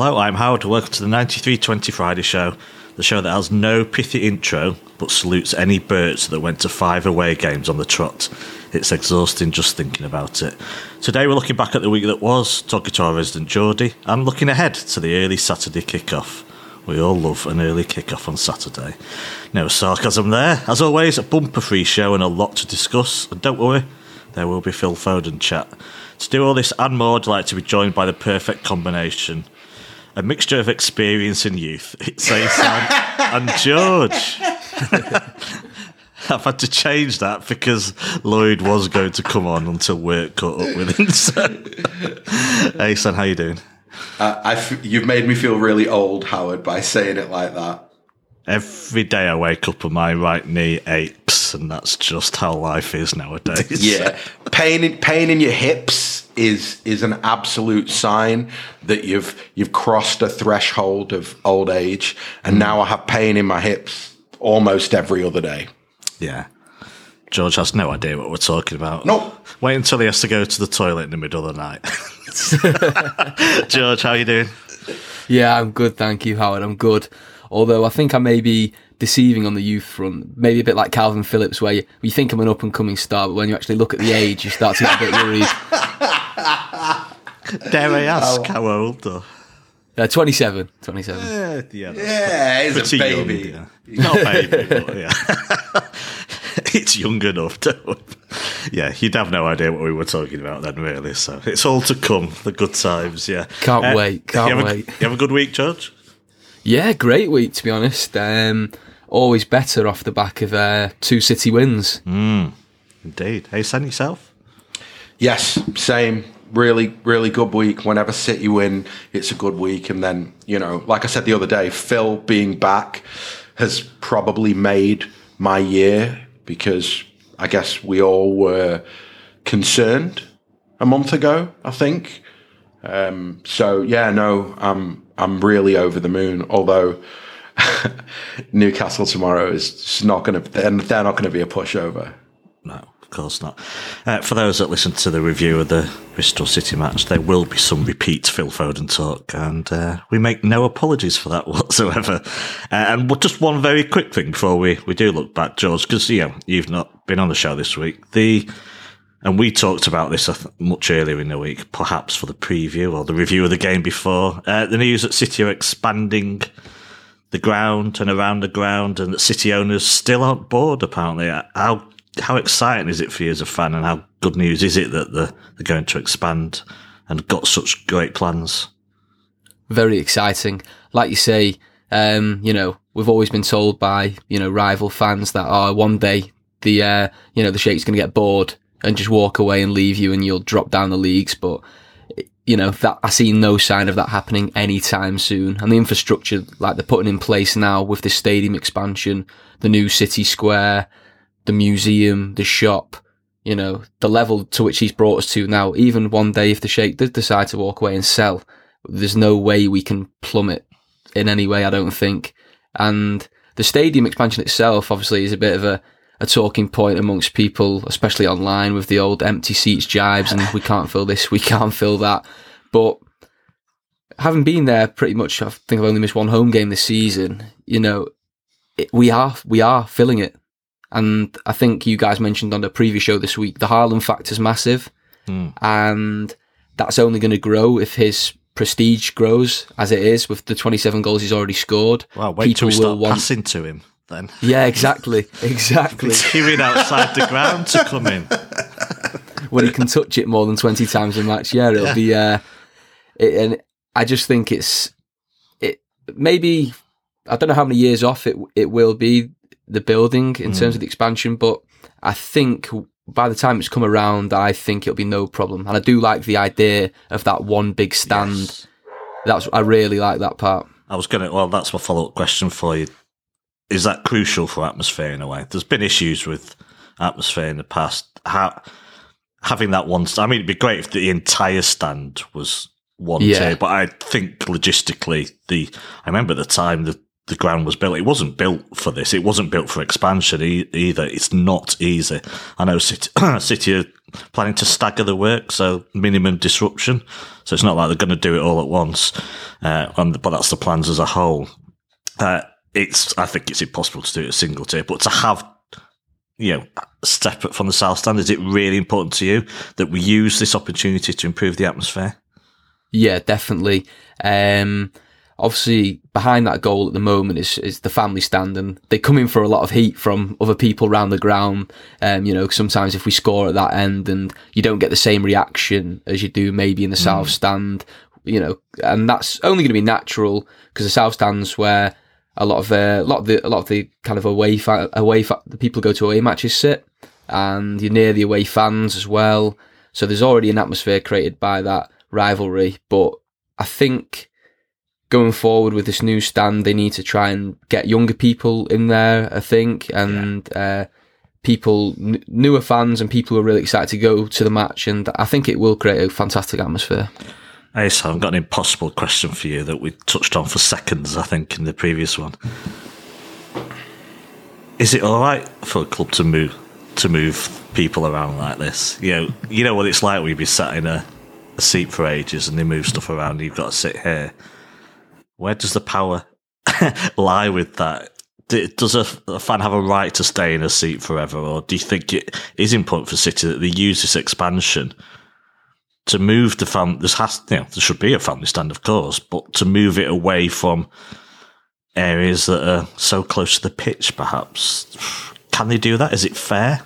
Hello, I'm Howard. Welcome to the 9320 Friday show, the show that has no pithy intro but salutes any birds that went to five away games on the trot. It's exhausting just thinking about it. Today we're looking back at the week that was, talking to our resident Geordie, and looking ahead to the early Saturday kickoff. We all love an early kickoff on Saturday. No sarcasm there. As always, a bumper free show and a lot to discuss. And don't worry, there will be Phil Foden chat. To do all this and more, I'd like to be joined by the perfect combination. A mixture of experience and youth. It's Asan and George. I've had to change that because Lloyd was going to come on until work caught up with him. So, hey, son, how you doing? Uh, you've made me feel really old, Howard, by saying it like that. Every day I wake up and my right knee aches, and that's just how life is nowadays. Yeah, pain in pain in your hips is is an absolute sign that you've you've crossed a threshold of old age, and hmm. now I have pain in my hips almost every other day. Yeah. George has no idea what we're talking about. Nope. Wait until he has to go to the toilet in the middle of the night. George, how are you doing? Yeah, I'm good, thank you, Howard. I'm good. Although I think I may be deceiving on the youth front, maybe a bit like Kalvin Phillips, where you, you think I'm an up and coming star, but when you actually look at the age, you start to get a bit worried. Dare I ask how old? Or? Uh, 27. 27. Uh, yeah, that's Yeah, he's a baby. young, yeah. Not baby, but yeah. it's young enough to. Yeah, you'd have no idea what we were talking about then, really. So it's all to come. The good times, yeah. Can't wait, can't you have wait. A, you have a good week, George. Yeah, great week, to be honest. Um, always better off the back of uh, two City wins. Indeed. Hey, Sam, yourself. Yes, same. Really, really good week. Whenever City win, it's a good week. And then, you know, like I said the other day, Phil being back has probably made my year because I guess we all were concerned a month ago, I think. Um, so yeah, no, I'm I'm really over the moon. Although Newcastle tomorrow is not going to, they're, not going to be a pushover. No, of course not. Uh, for those that listen to the review of the Bristol City match, there will be some repeat Phil Foden talk, and uh, we make no apologies for that whatsoever. Uh, and just one very quick thing before we, we do look back, George, because you know, you've not been on the show this week. The and we talked about this much earlier in the week, perhaps for the preview or the review of the game before. Uh, the news that City are expanding the ground and around the ground, and that City owners still aren't bored. Apparently, how how exciting is it for you as a fan, and how good news is it that they're, they're going to expand and got such great plans? Very exciting. Like you say, um, you know, we've always been told by, you know, rival fans that, oh, one day the, uh, you know, the Sheikh's going to get bored and just walk away and leave you and you'll drop down the leagues. But, you know, that I see no sign of that happening anytime soon. And the infrastructure, like they're putting in place now with the stadium expansion, the new city square, the museum, the shop, you know, the level to which he's brought us to now, even one day if the Sheikh did decide to walk away and sell, there's no way we can plummet in any way, I don't think. And the stadium expansion itself, obviously, is a bit of a, a talking point amongst people, especially online with the old empty seats jibes and we can't fill this, we can't fill that. But having been there pretty much, I think I've only missed one home game this season, you know, it, we are, we are filling it. And I think you guys mentioned on the previous show this week, the Haaland factor is massive. Hmm. And that's only going to grow if his prestige grows as it is with the 27 goals he's already scored. Wow, wait till we start passing to him then. Yeah, exactly. Exactly. Queuing outside the ground to come in. when he can touch it more than 20 times a match, yeah, it'll Yeah. be, uh, it, and I just think it's, it, maybe, I don't know how many years off it, it will be, the building in terms of the expansion, but I think by the time it's come around, I think it'll be no problem. And I do like the idea of that one big stand. Yes. That's, I really like that part. I was going to, well, that's my follow up question for you. Is that crucial for atmosphere in a way? There's been issues with atmosphere in the past. How, having that one, I mean, it'd be great if the entire stand was one Yeah. tier, but I think logistically, the, I remember at the time the the ground was built. It wasn't built for this. It wasn't built for expansion e- either. It's not easy. I know City, City are planning to stagger the work, so minimum disruption. So it's not like they're going to do it all at once. Uh, and, but that's the plans as a whole. Uh, it's I think it's impossible to do it a single tier, but to have you know separate from the south stand, is it really important to you that we use this opportunity to improve the atmosphere? Yeah, definitely. Um, obviously, behind that goal at the moment is is the family stand, and they come in for a lot of heat from other people around the ground. Um, you know, sometimes if we score at that end, and you don't get the same reaction as you do maybe in the south stand, you know, and that's only going to be natural because the south stands where a lot of uh, a lot of the a lot of the kind of away fa- away fa- the people go to away matches sit, and you're near the away fans as well. So there's already an atmosphere created by that rivalry. But I think going forward with this new stand, they need to try and get younger people in there. I think and. Uh, people, n- newer fans, and people who are really excited to go to the match, and I think it will create a fantastic atmosphere. Ace, I've got an impossible question for you that we touched on for seconds, I think, in the previous one. Is it all right for a club to move to move people around like this? You know, you know what it's like. We'd be sat in a, a seat for ages, and they move stuff around. And you've got to sit here. Where does the power lie with that? Does a, a fan have a right to stay in a seat forever, or do you think it is important for City that they use this expansion to move the fam. There has, you know, there should be a family stand, of course, but to move it away from areas that are so close to the pitch, perhaps. Can they do that? Is it fair?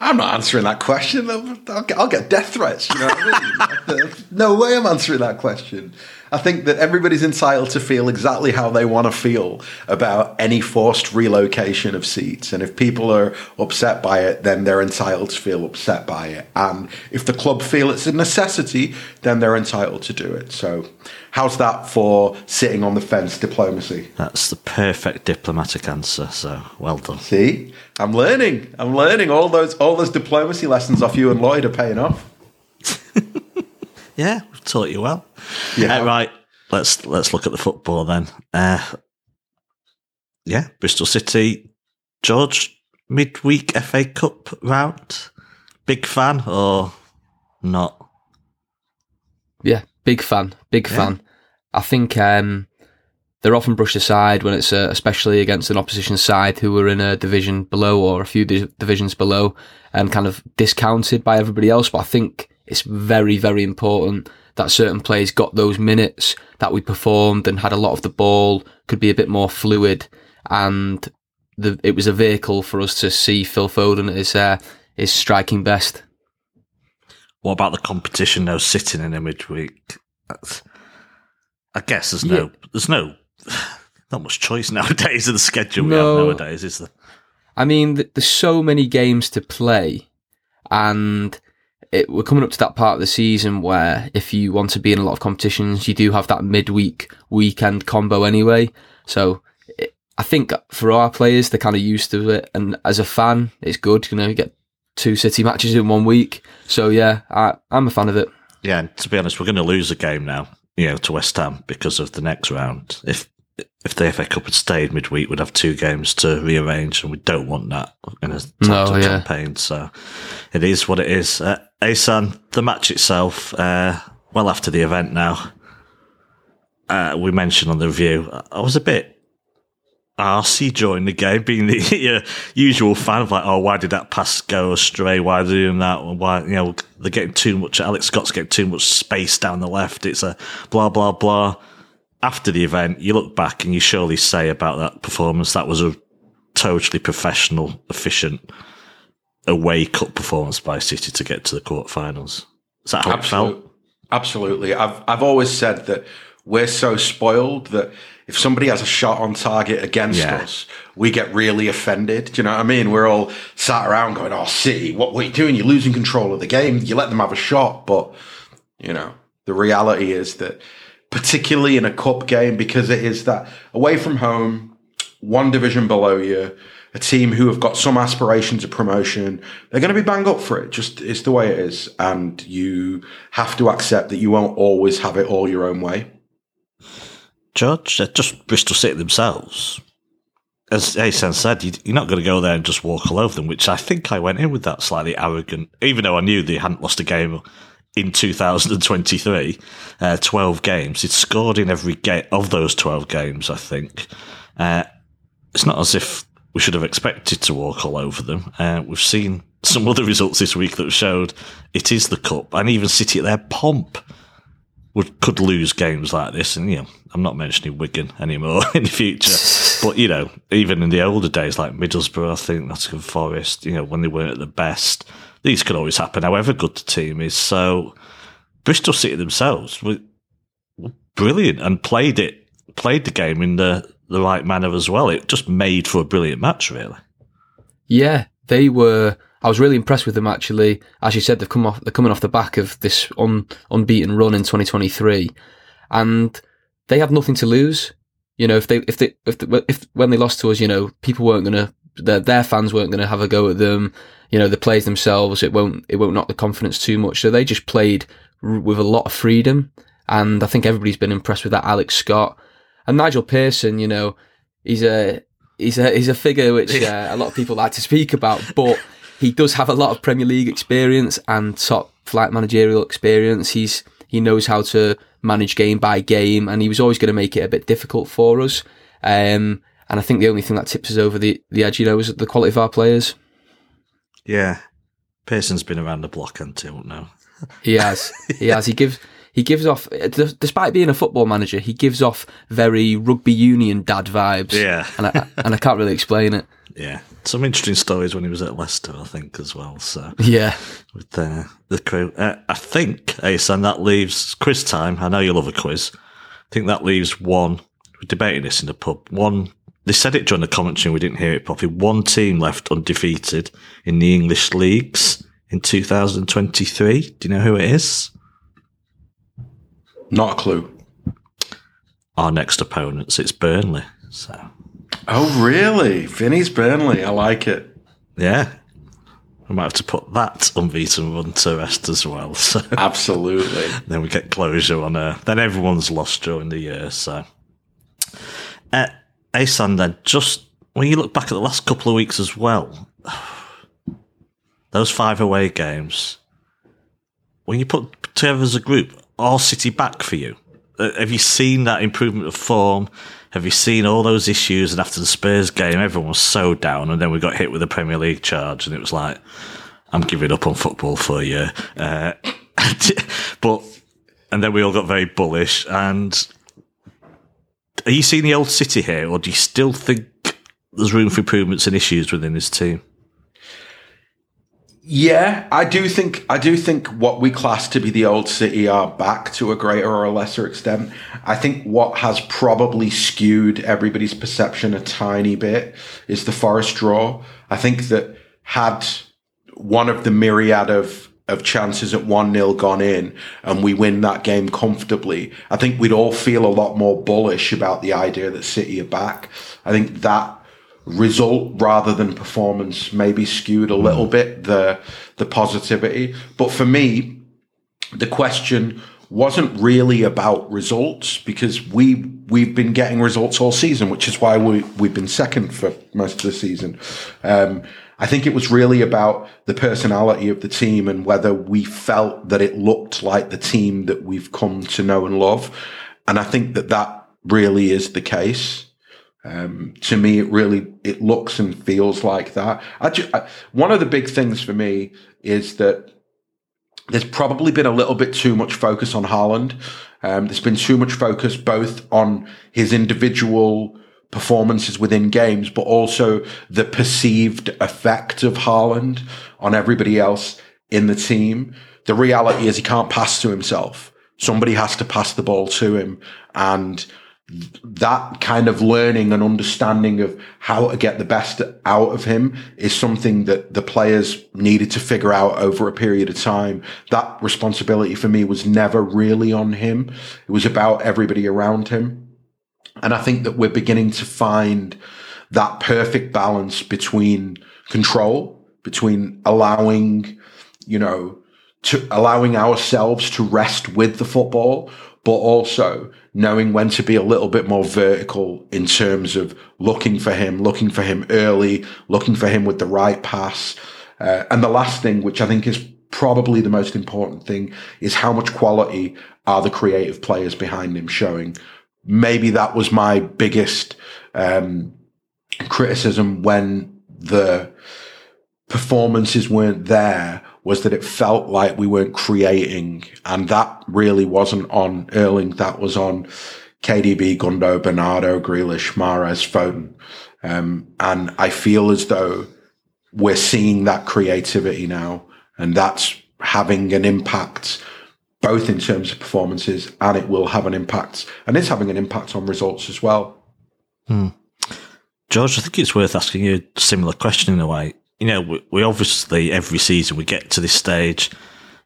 I'm not answering that question. I'll, get, I'll get death threats. You know I mean? no way I'm answering that question. I think that everybody's entitled to feel exactly how they want to feel about any forced relocation of seats. And if people are upset by it, then they're entitled to feel upset by it. And if the club feel it's a necessity, then they're entitled to do it. So, how's that for sitting on the fence diplomacy? That's the perfect diplomatic answer. So well done. See, I'm learning. I'm learning all those all those diplomacy lessons off you and Lloyd are paying off. Yeah, we've taught you well. Yeah. Uh, right. Let's let's look at the football then. Uh, yeah, Bristol City, George, midweek FA Cup round. Big fan or not? Yeah, big fan, big fan. I think um, they're often brushed aside when it's uh, especially against an opposition side who are in a division below or a few di- divisions below and kind of discounted by everybody else. But I think it's very, very important that certain players got those minutes that we performed and had a lot of the ball, could be a bit more fluid, and the, it was a vehicle for us to see Phil Foden at his uh, his striking best. What about the competition now sitting in midweek? That's, I guess there's no, there's no, not much choice nowadays in the schedule we No. have nowadays, is there? I mean, there's so many games to play, and it, we're coming up to that part of the season where if you want to be in a lot of competitions, you do have that midweek weekend combo anyway. So it, I think for our players, they're kind of used to it, and as a fan, it's good. You know, you get two City matches in one week. So yeah, I, I'm a fan of it. Yeah, and to be honest, we're going to lose a game now, you know, to West Ham because of the next round. If if the FA Cup had stayed midweek, we'd have two games to rearrange, and we don't want that in a No, title yeah. campaign. So it is what it is. Uh, Asan, the match itself, uh, well after the event now, uh, we mentioned on the review, I was a bit arsey during the game, being the uh, usual fan of like, oh, why did that pass go astray? Why are they doing that? Why, you know, they're getting too much, Alex Scott's getting too much space down the left. It's a blah, blah, blah. After the event, you look back and you surely say about that performance, that was a totally professional, efficient away cup performance by City to get to the quarterfinals. Is that how it felt? Absolutely. I've I've always said that we're so spoiled that if somebody has a shot on target against Yeah. us, we get really offended. Do you know what I mean? We're all sat around going, "Oh, City, what, what are you doing? You're losing control of the game. You let them have a shot." But you know, the reality is that, particularly in a cup game, because it is that away from home, one division below you, a team who have got some aspirations of promotion, they're going to be banged up for it. Just it's the way it is, and you have to accept that you won't always have it all your own way. George, they're just Bristol City themselves. As Asen said, you're not going to go there and just walk all over them, which I think I went in with that slightly arrogant, even though I knew they hadn't lost a game in 2023, uh, 12 games. He'd scored in every game of those 12 games, I think. Uh, it's not as if we should have expected to walk all over them. Uh, we've seen some other results this week that showed it is the cup, and even City at their pomp would could lose games like this. And you know, I'm not mentioning Wigan anymore in the future, but you know, even in the older days, like Middlesbrough, I think Nottingham Forest, you know, when they weren't at the best, these can always happen. However good the team is, so Bristol City themselves were, brilliant and played it, played the game in the the right manner as well. It just made for a brilliant match, really. Yeah, they were. I was really impressed with them actually. As you said, they've come off. They're coming off the back of this un, unbeaten run in 2023, and they have nothing to lose. You know, if they if they if they, if when they lost to us, you know, people weren't going to their their fans weren't going to have a go at them. You know, the players themselves, it won't it won't knock the confidence too much. So they just played r- with a lot of freedom, and I think everybody's been impressed with that. Alex Scott and Nigel Pearson. You know, he's a he's a he's a figure which uh, a lot of people like to speak about, but he does have a lot of Premier League experience and top flight managerial experience. He's he knows how to manage game by game, and he was always going to make it a bit difficult for us. Um, and I think the only thing that tips us over the, the edge, you know, is the quality of our players. Yeah, Pearson's been around the block until now. He has, he has. He gives he gives off, despite being a football manager, he gives off very rugby union dad vibes. Yeah. and I and I can't really explain it. Yeah, some interesting stories when he was at Leicester, I think, as well. So Yeah, with the the crew, uh, I think, Asan, that leaves quiz time. I know you love a quiz. I think that leaves one. We're debating this in the pub. One. They said it during the commentary. and We didn't hear it properly. One team left undefeated in the English leagues in 2023. Do you know who it is? Not a clue. Our next opponents. It's Burnley. So Oh, really? Vinny's Burnley. I like it. yeah, we might have to put that unbeaten run to rest as well. So. Absolutely. then we get closure on her. Then everyone's lost during the year. So, uh, Asan, then just when you look back at the last couple of weeks as well, those five away games, when you put together as a group, all City back for you. Uh, have you seen that improvement of form? Have you seen all those issues? And after the Spurs game, everyone was so down, and then we got hit with the Premier League charge, and it was like, I'm giving up on football for a year. Uh, but and then we all got very bullish. And are you seeing the old City here, or do you still think there's room for improvements and issues within this team? Yeah, I do think I do think what we class to be the old city are back to a greater or a lesser extent. I think what has probably skewed everybody's perception a tiny bit is the Forest draw. I think that had one of the myriad of of chances at 1 0 gone in and we win that game comfortably, I think we'd all feel a lot more bullish about the idea that City are back. I think that result rather than performance maybe skewed a little bit the the positivity. But for me, the question wasn't really about results because we we've been getting results all season, which is why we we've been second for most of the season. Um, I think it was really about the personality of the team and whether we felt that it looked like the team that we've come to know and love. And I think that that really is the case. Um, to me, it really it looks and feels like that. I I, one of the big things for me is that there's probably been a little bit too much focus on Haaland. Um, there's been too much focus both on his individual performances within games, but also the perceived effect of Haaland on everybody else in the team. The reality is he can't pass to himself. Somebody has to pass the ball to him. And that kind of learning and understanding of how to get the best out of him is something that the players needed to figure out over a period of time. That responsibility for me was never really on him. It was about everybody around him. And I think that we're beginning to find that perfect balance between control, between allowing, you know, to allowing ourselves to rest with the football, but also knowing when to be a little bit more vertical in terms of looking for him, looking for him early, looking for him with the right pass. Uh, and the last thing, which I think is probably the most important thing, is how much quality are the creative players behind him showing. Maybe that was my biggest um, criticism when the performances weren't there was that it felt like we weren't creating. And that really wasn't on Erling. That was on KDB, Gundo, Bernardo, Grealish, Mahrez, Foden. Um, and I feel as though we're seeing that creativity now and that's having an impact both in terms of performances and it will have an impact and it's having an impact on results as well. Hmm. George, I think it's worth asking you a similar question in a way you know, we, we, obviously every season we get to this stage,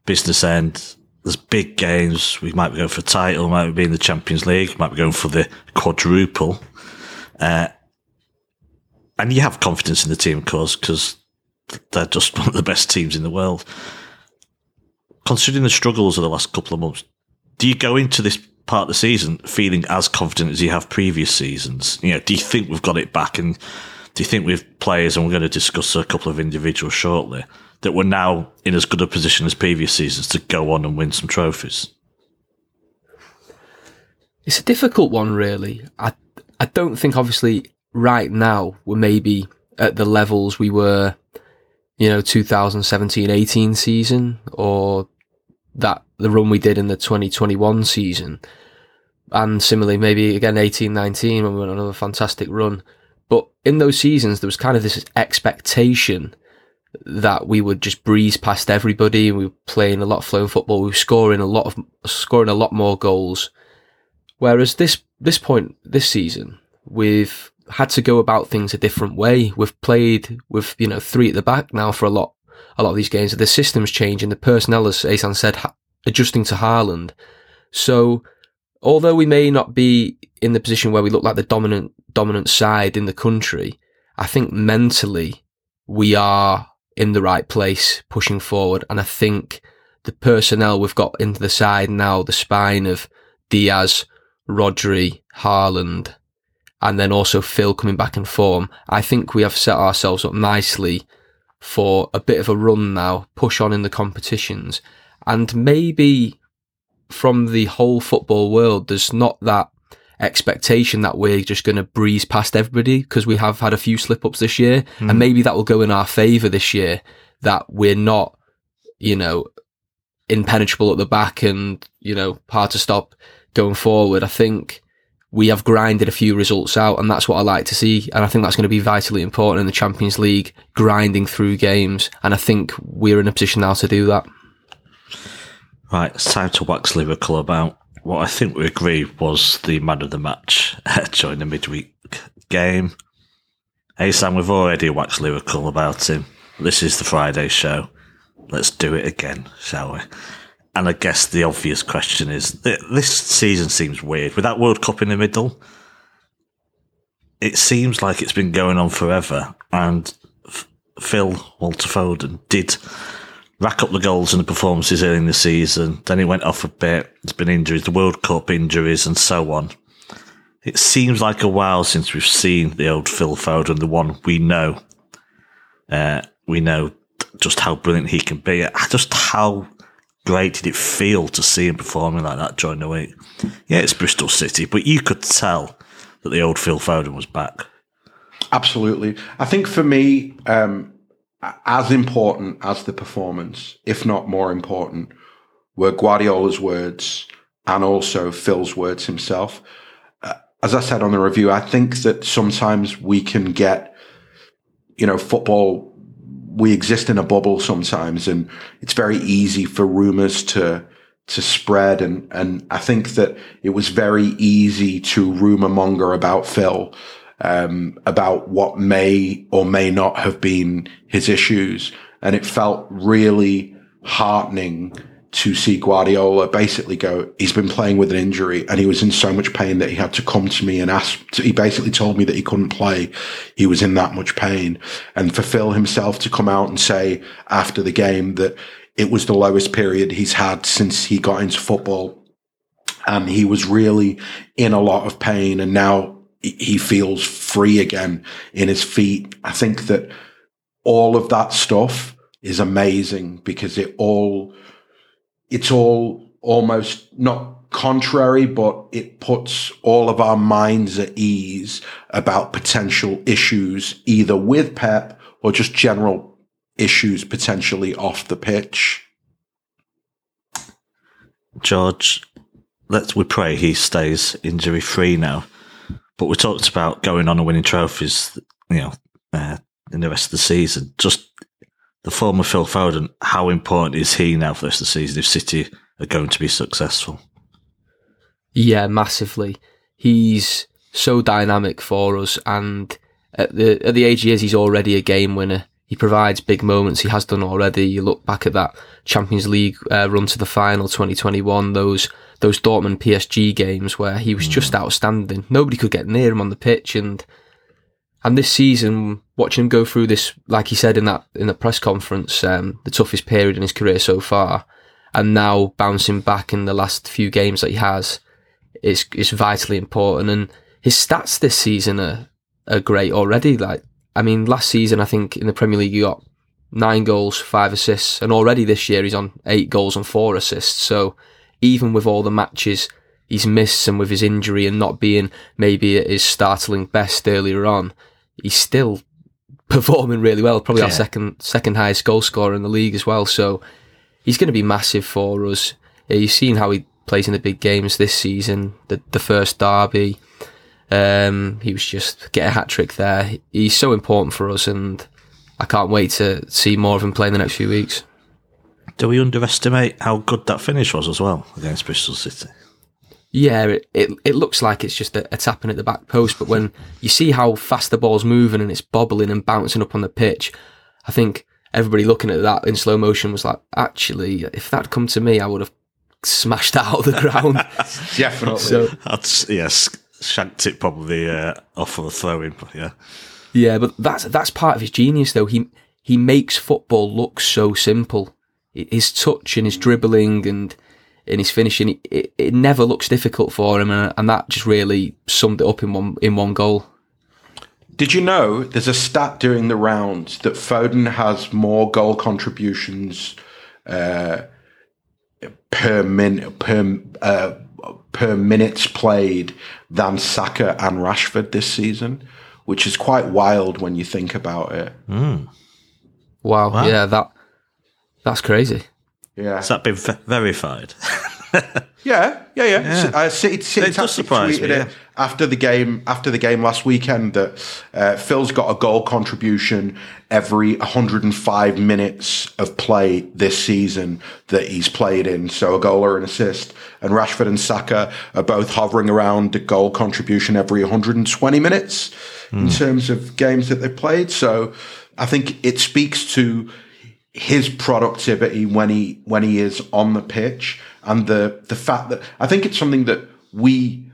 business end. There's big games. We might be going for a title, might be in the Champions League, might be going for the quadruple. Uh, and you have confidence in the team, of course, because they're just one of the best teams in the world. Considering the struggles of the last couple of months, do you go into this part of the season feeling as confident as you have previous seasons? You know, do you think we've got it back and do you think we've players, and we're going to discuss a couple of individuals shortly, that we're now in as good a position as previous seasons to go on and win some trophies? It's a difficult one, really. I I don't think, obviously, right now we're maybe at the levels we were, you know, 2017-18 season, or that the run we did in the 2021 season, and similarly, maybe again 18-19 when we went on another fantastic run. But in those seasons, there was kind of this expectation that we would just breeze past everybody. We were playing a lot of flowing football. We were scoring a lot of scoring a lot more goals. Whereas this this point this season, we've had to go about things a different way. We've played with you know three at the back now for a lot a lot of these games. The system's changing. The personnel, as Asan said, adjusting to Haaland. So although we may not be in the position where we look like the dominant dominant side in the country, I think mentally we are in the right place pushing forward. And I think the personnel we've got into the side now, the spine of Dias, Rodri, Haaland, and then also Phil coming back in form, I think we have set ourselves up nicely for a bit of a run now, push on in the competitions. And maybe from the whole football world, there's not that expectation that we're just going to breeze past everybody because we have had a few slip ups this year, mm. and hmm. maybe that will go in our favour this year. That we're not, you know, impenetrable at the back and you know hard to stop going forward. I think we have grinded a few results out, and that's what I like to see. And I think that's going to be vitally important in the Champions League, grinding through games. And I think we're in a position now to do that. Right, it's time to wax lyrical about what I think we agree was the man of the match during the midweek game. Hey Sam, we've already waxed lyrical about him. This is the Friday show. Let's do it again, shall we? And I guess the obvious question is this season seems weird. With that World Cup in the middle, it seems like it's been going on forever. And Phil Walter Foden did rack up the goals and the performances early in the season. Then he went off a bit. There's been injuries, the World Cup injuries, and so on. It seems like a while since we've seen the old Phil Foden, the one we know. Uh, we know just how brilliant he can be. Just how great did it feel to see him performing like that during the week? Yeah, it's Bristol City, but you could tell that the old Phil Foden was back. Absolutely. I think for me, um, as important as the performance, if not more important, were Guardiola's words and also Phil's words himself. Uh, as I said on the review, I think that sometimes we can get, you know, football, we exist in a bubble sometimes and it's very easy for rumors to, to spread. And, and I think that it was very easy to rumor monger about Phil um, about what may or may not have been his issues. And it felt really heartening to see Guardiola basically go, he's been playing with an injury and he was in so much pain that he had to come to me and ask, he basically told me that he couldn't play. He was in that much pain. And for Phil himself to come out and say after the game that it was the lowest period he's had since he got into football and he was really in a lot of pain and now he feels free again in his feet. I think that all of that stuff is amazing because it all, it's all almost not contrary, but it puts all of our minds at ease about potential issues, either with Pep or just general issues potentially off the pitch. George, let's we pray he stays injury free now. But we talked about going on and winning trophies, you know, uh, in the rest of the season. Just the former Phil Foden, how important is he now for the rest of the season if City are going to be successful? Yeah, massively. He's so dynamic for us, and at the at the age he is, he's already a game winner. He provides big moments. He has done already. You look back at that Champions League uh, run to the final, 2021. Those those Dortmund PSG games where he was mm. just outstanding. Nobody could get near him on the pitch, and and this season, watching him go through this, like he said in that in the press conference, um, the toughest period in his career so far, and now bouncing back in the last few games that he has, is is vitally important. And his stats this season are are great already. Like I mean, last season I think in the Premier League he got nine goals, five assists, and already this year he's on eight goals and four assists. So even with all the matches he's missed and with his injury and not being maybe at his startling best earlier on, he's still performing really well. Probably yeah. our second second highest goal scorer in the league as well. So he's going to be massive for us. You've seen how he plays in the big games this season. The the first derby, um, he was just get a hat trick there. He's so important for us, and I can't wait to see more of him play in the next few weeks. Do we underestimate how good that finish was as well against Bristol City? Yeah, it, it, it looks like it's just a, a, tapping at the back post, but when you see how fast the ball's moving and it's bobbling and bouncing up on the pitch, I think everybody looking at that in slow motion was like, actually, if that come to me, I would have smashed that out of the ground. Definitely. So, That's, yes, shanked it probably uh, off of a throw in, yeah. Yeah, but that's that's part of his genius, though. He he makes football look so simple. His touch and his dribbling and in his finishing, it, it never looks difficult for him, and, and that just really summed it up in one in one goal. Did you know there's a stat during the rounds that Foden has more goal contributions uh, per minute per uh, per minutes played than Saka and Rashford this season, which is quite wild when you think about it. Mm. Wow. wow. Yeah, that that's crazy. Yeah. Has that been verified? yeah, yeah, yeah. yeah. Uh, City, City tweeted me, yeah. it after the game after the game last weekend that uh, Phil's got a goal contribution every 105 minutes of play this season that he's played in, so a goal or an assist. And Rashford and Saka are both hovering around a goal contribution every 120 minutes mm. in hmm. terms of games that they've played. So I think it speaks to his productivity when he when he is on the pitch and the the fact that I think it's something that we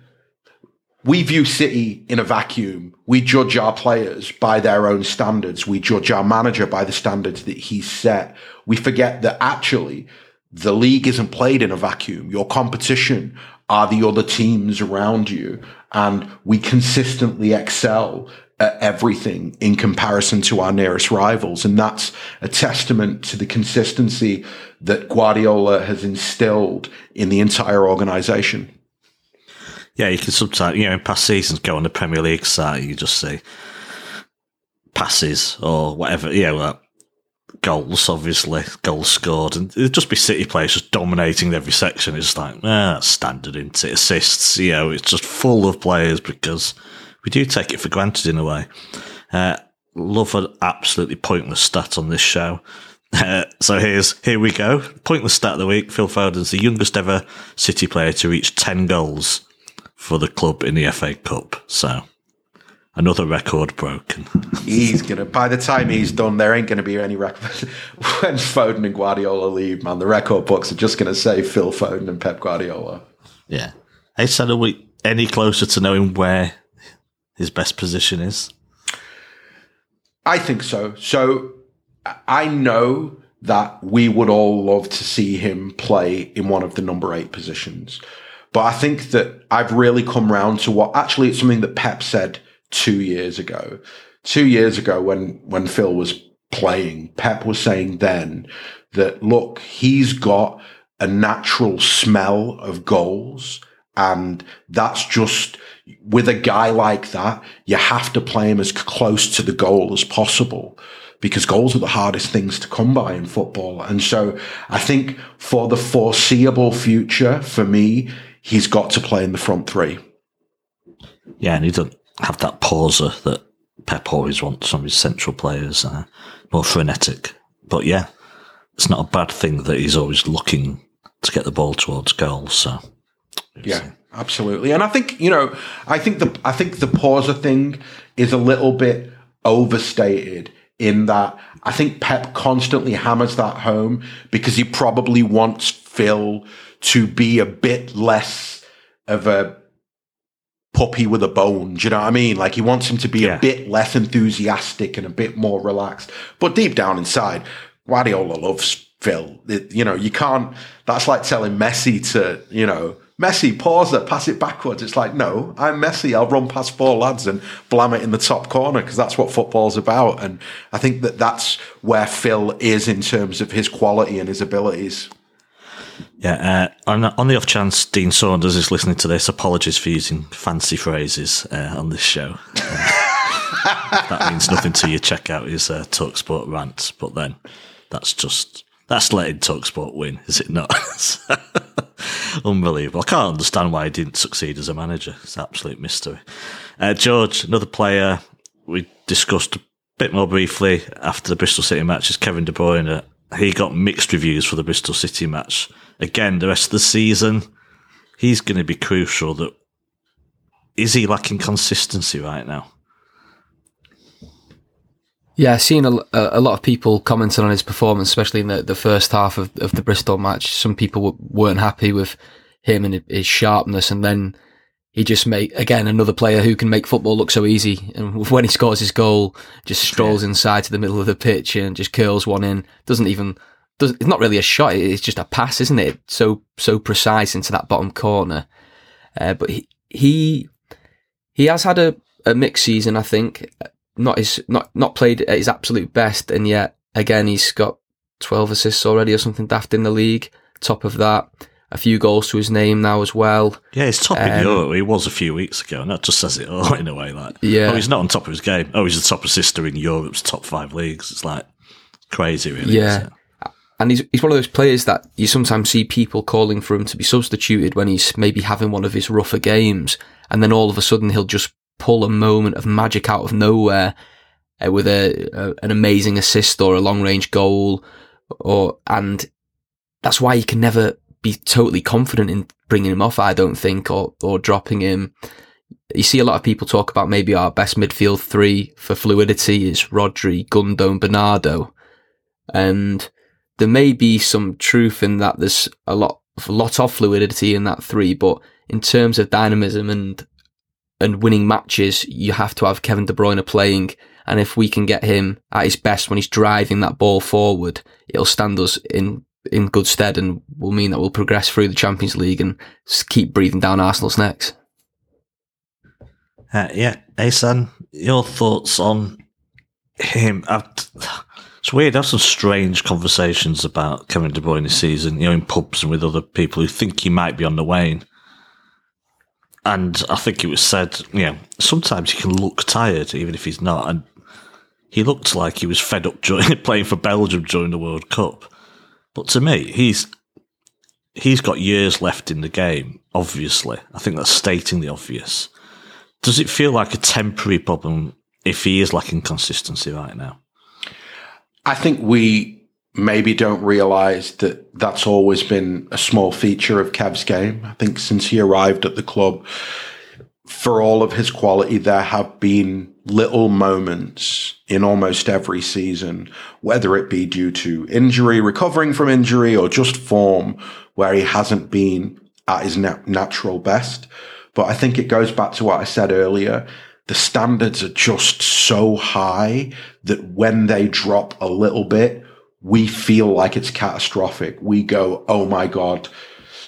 we view City in a vacuum. We judge our players by their own standards. We judge our manager by the standards that he's set. We forget that actually the league isn't played in a vacuum. Your competition are the other teams around you and we consistently excel at everything in comparison to our nearest rivals. And that's a testament to the consistency that Guardiola has instilled in the entire organization. Yeah, you can sometimes, you know, in past seasons go on the Premier League site, you just see passes or whatever, yeah, well, goals, obviously, goals scored, and it'd just be City players just dominating every section. It's like, ah, standard, isn't it? Assists, you know, it's just full of players because we do take it for granted in a way. Uh, love an absolutely pointless stat on this show. Uh, so here's here we go. Pointless stat of the week. Phil Foden's the youngest ever City player to reach ten goals for the club in the FA Cup. So another record broken. he's gonna. By the time he's done, there ain't gonna be any record. when Foden and Guardiola leave, man, the record books are just gonna say Phil Foden and Pep Guardiola. Yeah. Are we any closer to knowing where his best position is? I think so. So I know that we would all love to see him play in one of the number eight positions. But I think that I've really come round to what actually it's something that Pep said two years ago. Two years ago when, when Phil was playing, Pep was saying then that look, he's got a natural smell of goals. And that's just with a guy like that, you have to play him as close to the goal as possible because goals are the hardest things to come by in football. And so I think for the foreseeable future, for me, he's got to play in the front three. Yeah, and he doesn't have that pausa that Pep always wants from his central players, uh, more frenetic. But yeah, it's not a bad thing that he's always looking to get the ball towards goals. So yeah, absolutely. And I think you know, I think the I think the pausa thing is a little bit overstated in that I think Pep constantly hammers that home because he probably wants Phil to be a bit less of a puppy with a bone. Do you know what I mean? Like he wants him to be yeah. a bit less enthusiastic and a bit more relaxed. But deep down inside, Guardiola loves Phil. It, you know, you can't. That's like telling Messi to, you know, Messi, pause it, pass it backwards. It's like, no, I'm Messi. I'll run past four lads and blam it in the top corner because that's what football's about. And I think that that's where Phil is in terms of his quality and his abilities. Yeah, uh, on, on, the off chance Dean Saunders is listening to this, apologies for using fancy phrases uh, on this show. Uh, that means nothing to you. Check out his uh, Talksport rant, but then that's just that's letting Talksport win, is it not? Unbelievable. I can't understand why he didn't succeed as a manager. It's an absolute mystery. Uh, George, another player we discussed a bit more briefly after the Bristol City match is Kevin De Bruyne. He got mixed reviews for the Bristol City match. Again, the rest of the season, he's going to be crucial. That is he lacking consistency right now? Yeah, seeing a, a lot of people commenting on his performance, especially in the, the first half of, of the Bristol match. Some people weren't happy with him and his sharpness, and then he just made again another player who can make football look so easy. And when he scores his goal, just strolls yeah. inside to the middle of the pitch and just curls one in. Doesn't even does. It's not really a shot. It's just a pass, isn't it? So so precise into that bottom corner. Uh, but he he he has had a, a mixed season, I think not his not not played at his absolute best, and yet again he's got twelve assists already or something daft in the league. Top of that, a few goals to his name now as well. Yeah, he's top um, in Europe. He was a few weeks ago, and that just says it all in a way. Like, yeah, oh, he's not on top of his game. Oh, he's the top assister in Europe's top five leagues. It's like crazy, really. Yeah. And he's, he's one of those players that you sometimes see people calling for him to be substituted when he's maybe having one of his rougher games. And then all of a sudden he'll just pull a moment of magic out of nowhere uh, with a, a, an amazing assist or a long range goal, or and that's why you can never be totally confident in bringing him off. I don't think, or or dropping him. You see a lot of people talk about maybe our best midfield three for fluidity is Rodri, Gundo, Bernardo, and there may be some truth in that. There's a lot, a lot of fluidity in that three, but in terms of dynamism and and winning matches, you have to have Kevin De Bruyne playing. And if we can get him at his best when he's driving that ball forward, it'll stand us in in good stead and will mean that we'll progress through the Champions League and keep breathing down Arsenal's necks. Uh, yeah, Asan, your thoughts on him? I've, it's weird. I have some strange conversations about Kevin De Bruyne this season, you know, in pubs and with other people who think he might be on the wane. And I think it was said, you know, sometimes he can look tired, even if he's not. And he looked like he was fed up during playing for Belgium during the World Cup. But to me, he's he's got years left in the game. Obviously, I think that's stating the obvious. Does it feel like a temporary problem if he is lacking consistency right now? I think we maybe don't realize that that's always been a small feature of Kev's game. I think since he arrived at the club, for all of his quality, there have been little moments in almost every season, whether it be due to injury, recovering from injury, or just form, where he hasn't been at his natural best. But I think it goes back to what I said earlier. The standards are just so high that when they drop a little bit, we feel like it's catastrophic. We go, oh my God,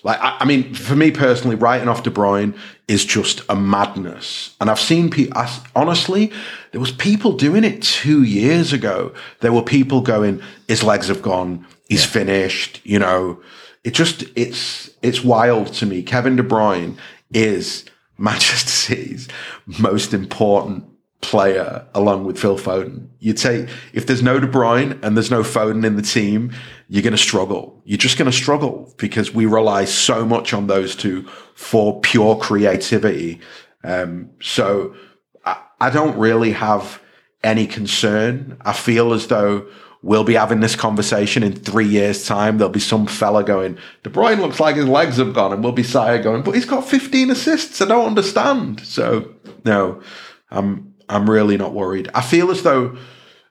Like, I, I mean, for me personally, writing off De Bruyne is just a madness. And I've seen people, honestly, there was people doing it two years ago. There were people going, his legs have gone, he's yeah. finished, you know. It just, it's, it's wild to me. Kevin De Bruyne is Manchester City's most important player along with Phil Foden. You'd say if there's no De Bruyne and there's no Foden in the team, you're going to struggle. You're just going to struggle because we rely so much on those two for pure creativity. Um, so I, I don't really have any concern. I feel as though we'll be having this conversation in three years' time. There'll be some fella going, De Bruyne looks like his legs have gone, and we'll be sire going, but he's got 15 assists. I don't understand. So no, I'm I'm really not worried. I feel as though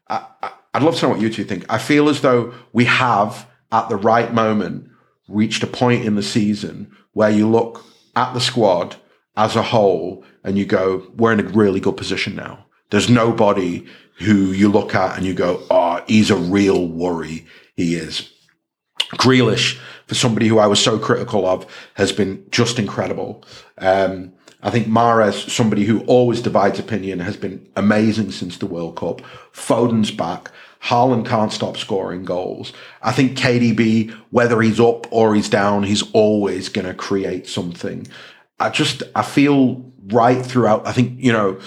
I, I'd love to know what you two think. I feel as though we have at the right moment reached a point in the season where you look at the squad as a whole and you go, we're in a really good position now. There's nobody who you look at and you go, oh, he's a real worry. He is. Grealish, for somebody who I was so critical of, has been just incredible. Um, I think Mahrez, somebody who always divides opinion, has been amazing since the World Cup. Foden's back. Haaland can't stop scoring goals. I think KDB, whether he's up or he's down, he's always going to create something. I just, I feel right throughout. I think, you know,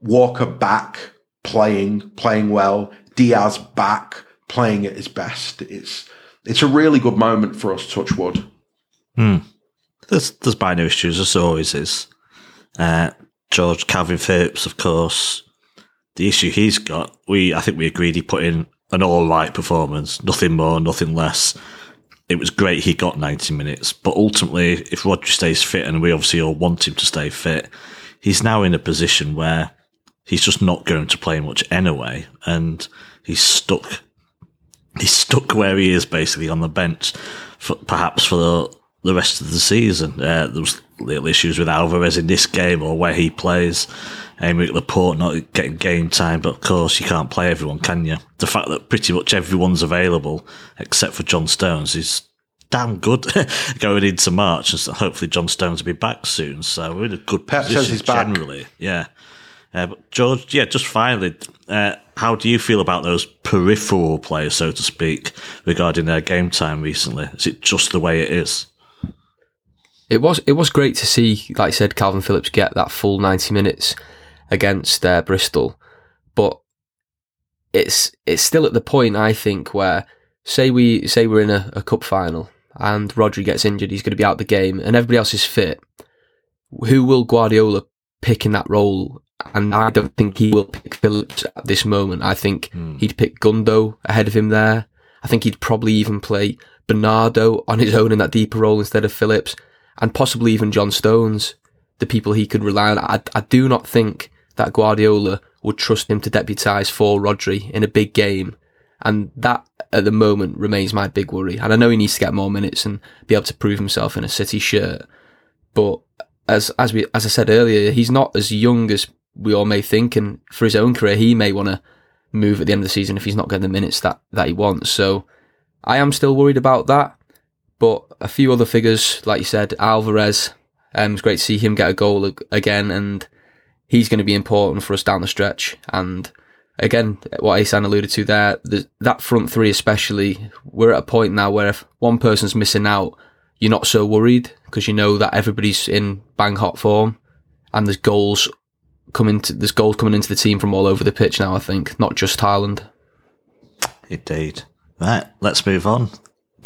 Walker back playing, playing well. Dias back playing at his best. It's, it's a really good moment for us, Touchwood. Hmm. There's, there's by no issues, as always is. Uh, George Kalvin Phillips, of course, the issue he's got, we I think we agreed he put in an all right performance, nothing more, nothing less. It was great he got 90 minutes, but ultimately, if Rodri stays fit, and we obviously all want him to stay fit, he's now in a position where he's just not going to play much anyway, and he's stuck. He's stuck where he is basically on the bench, for, perhaps for the, the rest of the season. Uh, there was little issues with Alvarez in this game or where he plays. Aymeric Laporte not getting game time, but of course you can't play everyone, can you? The fact that pretty much everyone's available except for John Stones is damn good going into March, and so hopefully John Stones will be back soon. So we're in a good Pep position he's generally. Back. Yeah. Uh, but George, yeah, just finally, uh, how do you feel about those peripheral players, so to speak, regarding their game time recently? Is it just the way it is? It was it was great to see, like I said, Kalvin Phillips get that full ninety minutes against uh, Bristol, but it's it's still at the point I think where say we say we're in a, a cup final and Rodri gets injured, he's going to be out the game, and everybody else is fit. Who will Guardiola pick in that role? And I don't think he will pick Phillips at this moment. I think mm. he'd pick Gundo ahead of him there. I think he'd probably even play Bernardo on his own in that deeper role instead of Phillips and possibly even John Stones, the people he could rely on. I, I do not think that Guardiola would trust him to deputise for Rodri in a big game. And that at the moment remains my big worry. And I know he needs to get more minutes and be able to prove himself in a City shirt. But as as we as I said earlier, he's not as young as we all may think, and for his own career, he may want to move at the end of the season if he's not getting the minutes that, that he wants. So I am still worried about that. But a few other figures, like you said, Alvarez, um, it's great to see him get a goal again, and he's going to be important for us down the stretch. And again, what Asan alluded to there, the, that front three especially, we're at a point now where if one person's missing out, you're not so worried because you know that everybody's in bang hot form, and there's goals coming to there's goals coming into the team from all over the pitch now. I think not just Haaland. Indeed. Right, let's move on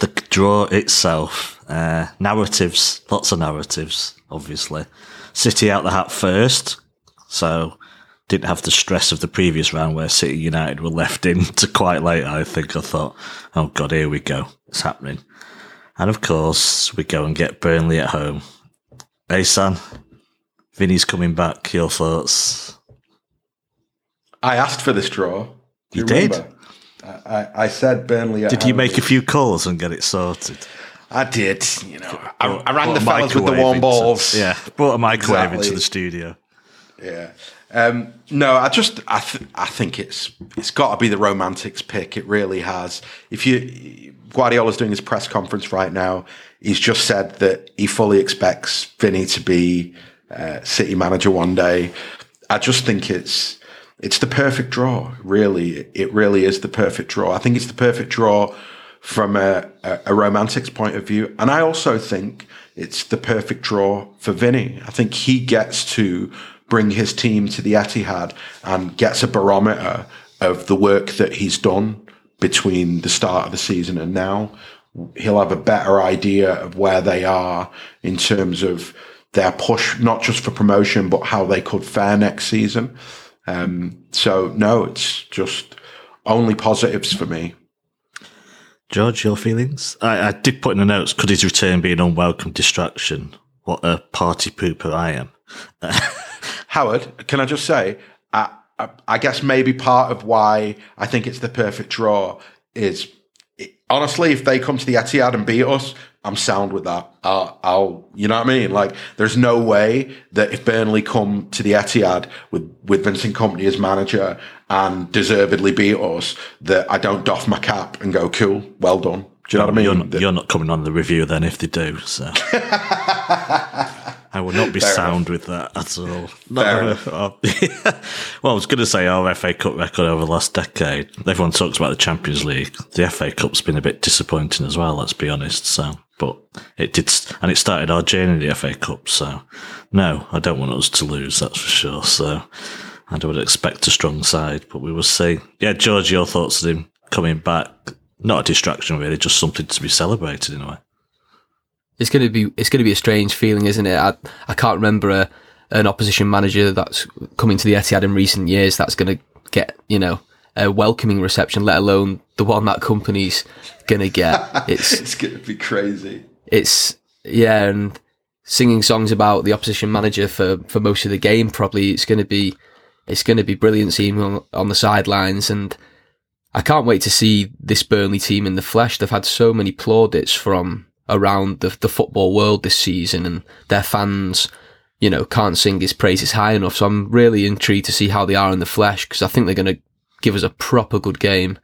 the draw itself, uh, narratives, lots of narratives, obviously. City out the hat first, so didn't have the stress of the previous round where City United were left in to quite late. I think I thought, oh god, here we go, it's happening. And of course, we go and get Burnley at home. Hey, son, Vinny's coming back. Your thoughts? I asked for this draw. you, you did. I, I said Burnley. Did you make a few calls and get it sorted? I did. You know, I, I rang the fellas with the warm balls. yeah, brought a microwave exactly. into the studio. Yeah. Um, no, I just I th- I think it's it's got to be the romantics pick. It really has. If you Guardiola's doing his press conference right now, he's just said that he fully expects Vinny to be uh, City manager one day. I just think it's it's the perfect draw. Really, it really is the perfect draw. I think it's the perfect draw from a, a, a romantics point of view, and I also think it's the perfect draw for Vinny. I think he gets to bring his team to the Etihad and gets a barometer of the work that he's done between the start of the season and now. He'll have a better idea of where they are in terms of their push, not just for promotion, but how they could fare next season. Um, so no, it's just only positives for me. George, your feelings? I, I did put in the notes, could his return be an unwelcome distraction? What a party pooper I am. Howard, can I just say, I, I, I, guess maybe part of why I think it's the perfect draw is honestly, if they come to the Etihad and beat us, I'm sound with that. I'll, I'll, you know what I mean? Like, there's no way that if Burnley come to the Etihad with, with Vincent Kompany as manager and deservedly beat us, that I don't doff my cap and go, cool, well done. Do you know what I mean? You're not, you're not coming on the review then if they do, so. I will not be Fair sound enough. with that at all. Oh, well, I was going to say our FA Cup record over the last decade. Everyone talks about the Champions League. The FA Cup's been a bit disappointing as well. Let's be honest. So, but it did, and it started our journey in the FA Cup. So, no, I don't want us to lose. That's for sure. So, and I would expect a strong side, but we will see. Yeah, George, your thoughts on him coming back? Not a distraction, really, just something to be celebrated in a way it's going to be it's going to be a strange feeling, isn't it? I I can't remember a, an opposition manager that's coming to the Etihad in recent years that's going to get you know a welcoming reception, let alone the one that Kompany's going to get. It's it's going to be crazy. It's yeah, and singing songs about the opposition manager for for most of the game. Probably it's going to be it's going to be brilliant seeing on, on the sidelines and. I can't wait to see this Burnley team in the flesh. They've had so many plaudits from around the, the football world this season and their fans, you know, can't sing his praises high enough. So I'm really intrigued to see how they are in the flesh because I think they're going to give us a proper good game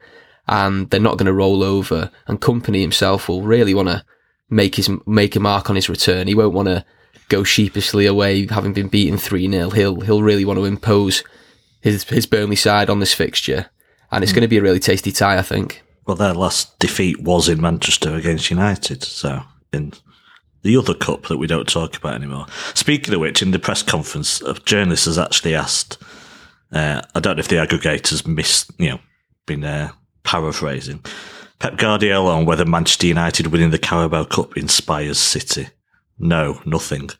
and they're not going to roll over and Kompany himself will really want to make his, make a mark on his return. He won't want to go sheepishly away having been beaten 3 0. He'll, he'll really want to impose his, his Burnley side on this fixture and it's mm. going to be a really tasty tie, I think. Well, their last defeat was in Manchester against United, so in the other cup that we don't talk about anymore. Speaking of which, in the press conference, a journalist has actually asked. Uh, I don't know if the aggregators missed, you know, been uh, paraphrasing Pep Guardiola on whether Manchester United winning the Carabao Cup inspires City. No, nothing.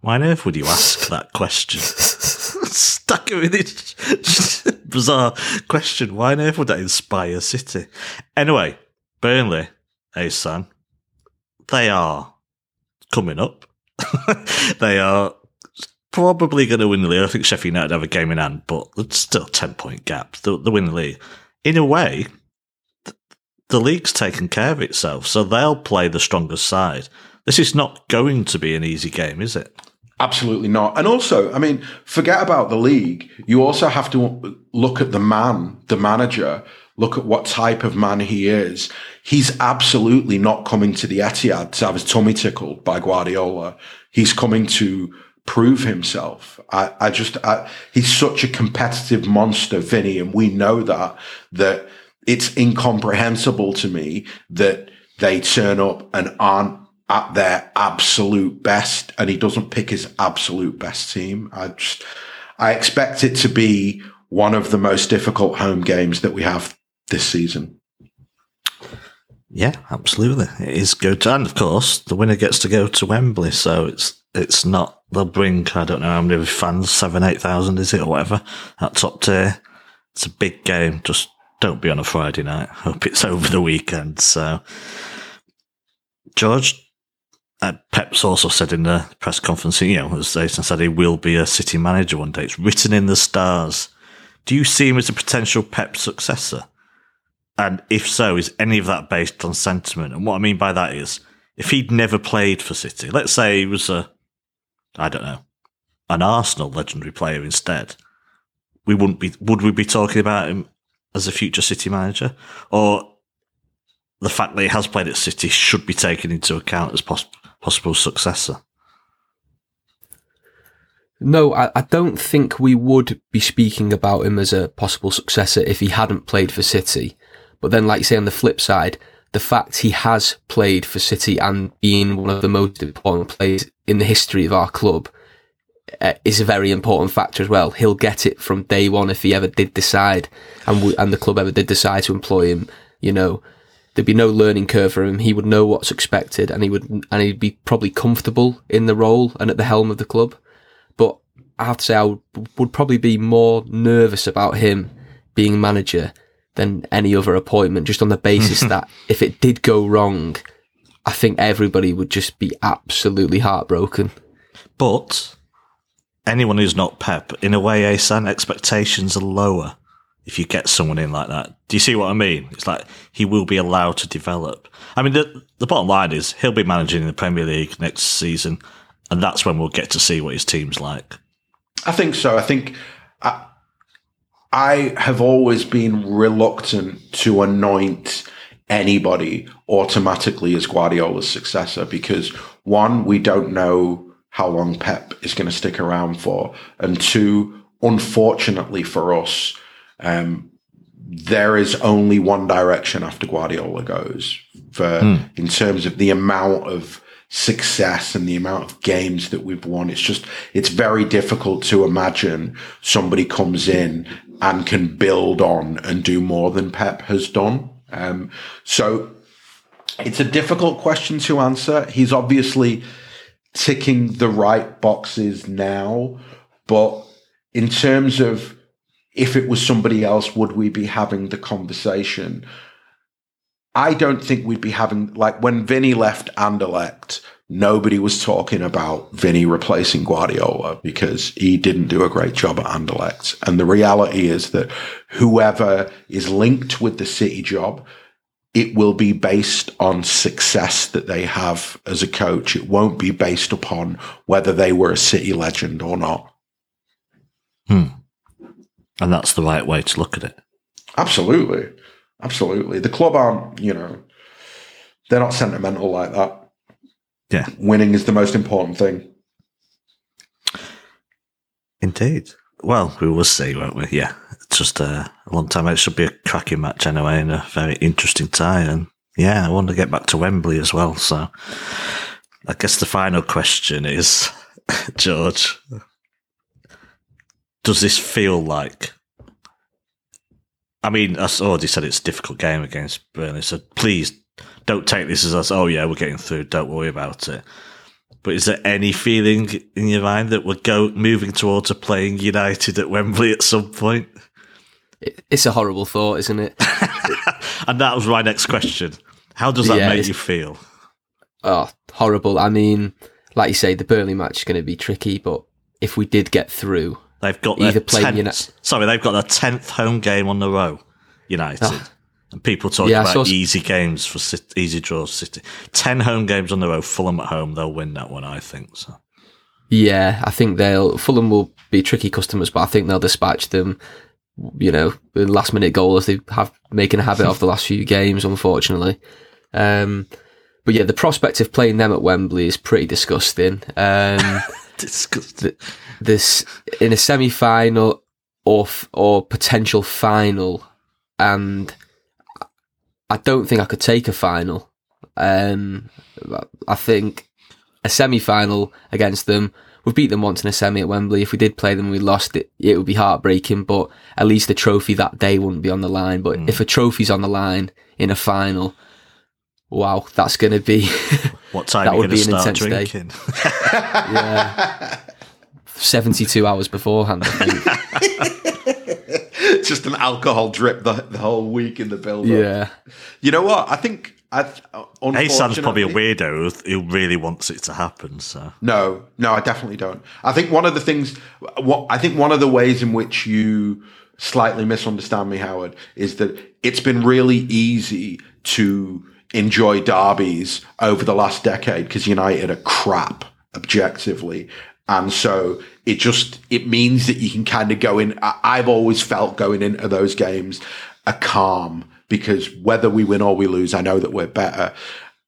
Why on earth would you ask that question? Stuck with this Bizarre question. Why on earth would that inspire City? Anyway, Burnley, Asan, they are coming up. they are probably going to win the league. I think Sheffield United have a game in hand, but it's still a 10 point gap. They'll win the league. In a way, the league's taken care of itself, so they'll play the strongest side. This is not going to be an easy game, is it? Absolutely not. And also, I mean, forget about the league. You also have to look at the man, the manager, look at what type of man he is. He's absolutely not coming to the Etihad to have his tummy tickled by Guardiola. He's coming to prove himself. I, I just, I, he's such a competitive monster, Vinny, and we know that, that it's incomprehensible to me that they turn up and aren't at their absolute best and he doesn't pick his absolute best team. I just, I expect it to be one of the most difficult home games that we have this season. Yeah, absolutely. It is good. And of course, the winner gets to go to Wembley. So it's, it's not, they'll bring, I don't know how many fans, seven, eight thousand, is it, or whatever, at top tier. It's a big game. Just don't be on a Friday night. Hope it's over the weekend. So, George, uh, Pep's also said in the press conference, you know, as Jason said, he will be a city manager one day. It's written in the stars. Do you see him as a potential Pep successor? And if so, is any of that based on sentiment? And what I mean by that is, if he'd never played for City, let's say he was a, I don't know, an Arsenal legendary player instead, we wouldn't be would we be talking about him as a future City manager, or the fact that he has played at City should be taken into account as poss- possible successor? No, I, I don't think we would be speaking about him as a possible successor if he hadn't played for City. But then, like you say, on the flip side, the fact he has played for City and been one of the most important players in the history of our club uh, is a very important factor as well. He'll get it from day one if he ever did decide, and we, and the club ever did decide to employ him. You know, there'd be no learning curve for him. He would know what's expected, and he would and he'd be probably comfortable in the role and at the helm of the club. But I have to say, I would, would probably be more nervous about him being manager than any other appointment, just on the basis that if it did go wrong, I think everybody would just be absolutely heartbroken. But anyone who's not Pep, in a way, Asan, expectations are lower if you get someone in like that. Do you see what I mean? It's like he will be allowed to develop. I mean, the, the bottom line is he'll be managing in the Premier League next season, and that's when we'll get to see what his team's like. I think so. I think I, I have always been reluctant to anoint anybody automatically as Guardiola's successor because one, we don't know how long Pep is going to stick around for, and two, unfortunately for us, um, there is only one direction after Guardiola goes for in terms of the amount of success and the amount of games that we've won. It's just, it's very difficult to imagine somebody comes in and can build on and do more than Pep has done. Um, so it's a difficult question to answer. He's obviously ticking the right boxes now, but in terms of if it was somebody else, would we be having the conversation? I don't think we'd be having like when Vinny left Anderlecht, nobody was talking about Vinny replacing Guardiola because he didn't do a great job at Anderlecht. And the reality is that whoever is linked with the City job, it will be based on success that they have as a coach. It won't be based upon whether they were a City legend or not. Hmm. And that's the right way to look at it. Absolutely. Absolutely. The club aren't, you know, they're not sentimental like that. Yeah, Winning is the most important thing. indeed. Well, we will see, won't we? Yeah, it's just uh, a long time. It should be a cracking match anyway, and a very interesting tie. And yeah, I want to get back to Wembley as well. So, I guess the final question is, George, does this feel like? I mean, I already said it's a difficult game against Burnley, so please don't take this as us. Oh yeah, we're getting through. Don't worry about it. But is there any feeling in your mind that we're go moving towards a playing United at Wembley at some point? It's a horrible thought, isn't it? And that was my next question. How does that Yeah, make you feel? oh, horrible. I mean, like you say, the Burnley match is going to be tricky, but if we did get through, They've got their tenth, sorry, they've got their tenth home game on the row, United. and people talk Yeah, about easy games for City, easy draws. City ten home games on the row. Fulham at home, they'll win that one. I think so. yeah, I think they'll Fulham will be tricky customers, but I think they'll dispatch them. You know, the last minute goal as they have making a habit of the last few games, unfortunately. Um, but yeah, the prospect of playing them at Wembley is pretty disgusting. Um, Disgusting. this in a semi final or f- or potential final, and I don't think I could take a final. Um, I think a semi final against them. We've beat them once in a semi at Wembley. If we did play them, and we lost it. It would be heartbreaking, but at least the trophy that day wouldn't be on the line. But if a trophy's on the line in a final, wow, that's going to be What time That are would going to be an start intense day. drinking? yeah, seventy-two hours beforehand. I think. Just an alcohol drip the, the whole week in the build. Yeah. You know what? I think I Asan's probably a weirdo who, who really wants it to happen. So No, no, I definitely don't. I think one of the things, what I think one of the ways in which you slightly misunderstand me, Howard, is that it's been really easy to enjoy derbies over the last decade because United are crap objectively. And so it just, it means that you can kind of go in. I've always felt going into those games a calm because whether we win or we lose, I know that we're better.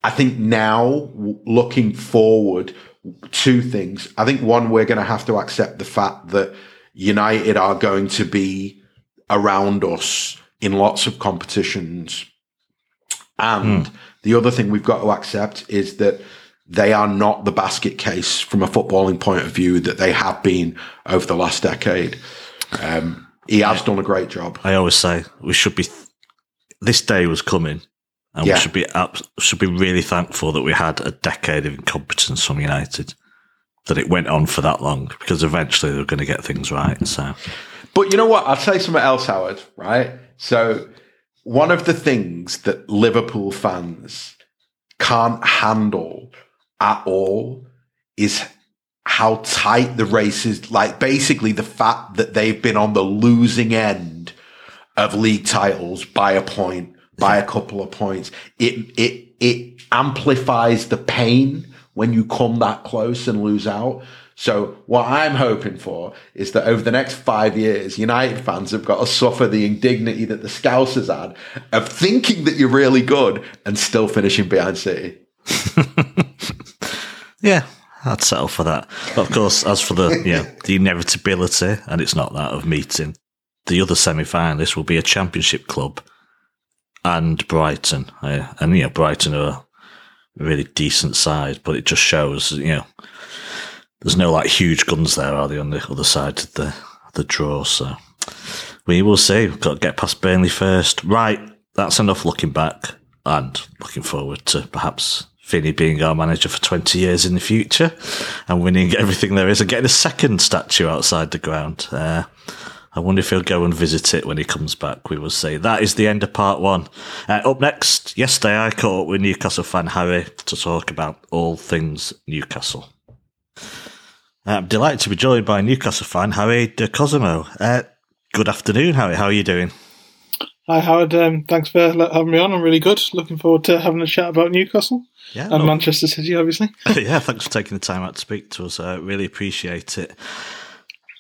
I think now looking forward, two things. I think one, we're going to have to accept the fact that United are going to be around us in lots of competitions. And the other thing we've got to accept is that they are not the basket case from a footballing point of view that they have been over the last decade. Um, he has done a great job. I always say we should be. This day was coming, and Yeah. we should be ab- should be really thankful that we had a decade of incompetence from United. That it went on for that long because eventually they were going to get things right. So But you know what? I'll say something else, Howard, right? So, one of the things that Liverpool fans can't handle at all is how tight the race is. Like, basically, the fact that they've been on the losing end of league titles by a point, by a couple of points. It, it, it amplifies the pain when you come that close and lose out. So what I'm hoping for is that over the next five years, United fans have got to suffer the indignity that the Scousers had of thinking that you're really good and still finishing behind City. yeah, I'd settle for that. But of course, as for the know, the inevitability, and it's not that of meeting the other semi-finalists will be a Championship club and Brighton, uh, and know Brighton are a really decent side, but it just shows you know there's no like huge guns there, are they, on the other side of the the draw? So we will see. We've got to get past Burnley first. Right, that's enough looking back and looking forward to perhaps Vinny being our manager for 20 years in the future and winning everything there is and getting a second statue outside the ground. Uh, I wonder if he'll go and visit it when he comes back. We will see. That is the end of part one. Uh, up next, yesterday I caught up with Newcastle fan Harry to talk about all things Newcastle. Uh, I'm delighted to be joined by Newcastle fan Harry de Cosimo. Uh, good afternoon, Harry. How are you doing? Hi, Howard. Um, thanks for having me on. I'm really good. Looking forward to having a chat about Newcastle Yeah, and no- Manchester City, obviously. yeah, thanks for taking the time out to speak to us. I really appreciate it.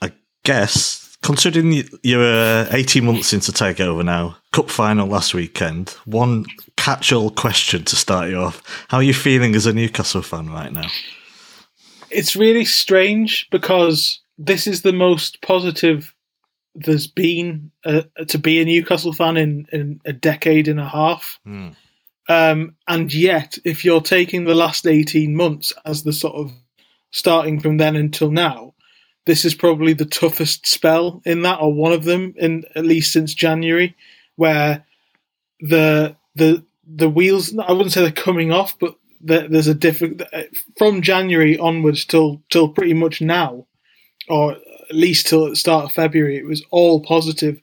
I guess, considering you're uh, 18 months into takeover now, cup final last weekend, one catch all question to start you off. How are you feeling as a Newcastle fan right now? It's really strange because this is the most positive there's been uh, to be a Newcastle fan in, in a decade and a half. Hmm. Um, and yet, if you're taking the last 18 months as the sort of starting from then until now, this is probably the toughest spell in that, or one of them, in at least since January, where the the the wheels. I wouldn't say they're coming off, but there, there's a different from January onwards till till pretty much now, or at least till the start of February. It was all positive.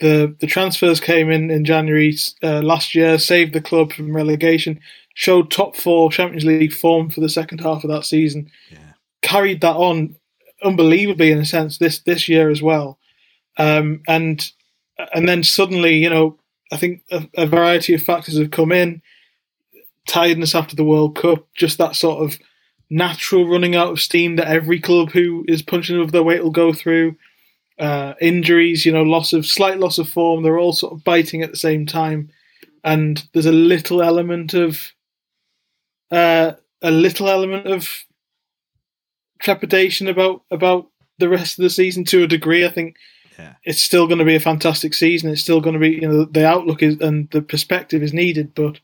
The the transfers came in in January uh, last year, saved the club from relegation, showed top four Champions League form for the second half of that season, carried that on unbelievably in a sense this this year as well, um, and and then suddenly you know I think a, a variety of factors have come in, tiredness after the World Cup, just that sort of natural running out of steam that every club who is punching above their weight will go through. Uh, injuries, you know, loss of slight loss of form. They're all sort of biting at the same time, and there's a little element of uh, a little element of trepidation about about the rest of the season to a degree. I think Yeah. it's still going to be a fantastic season. It's still going to be, you know, the outlook is and the perspective is needed, but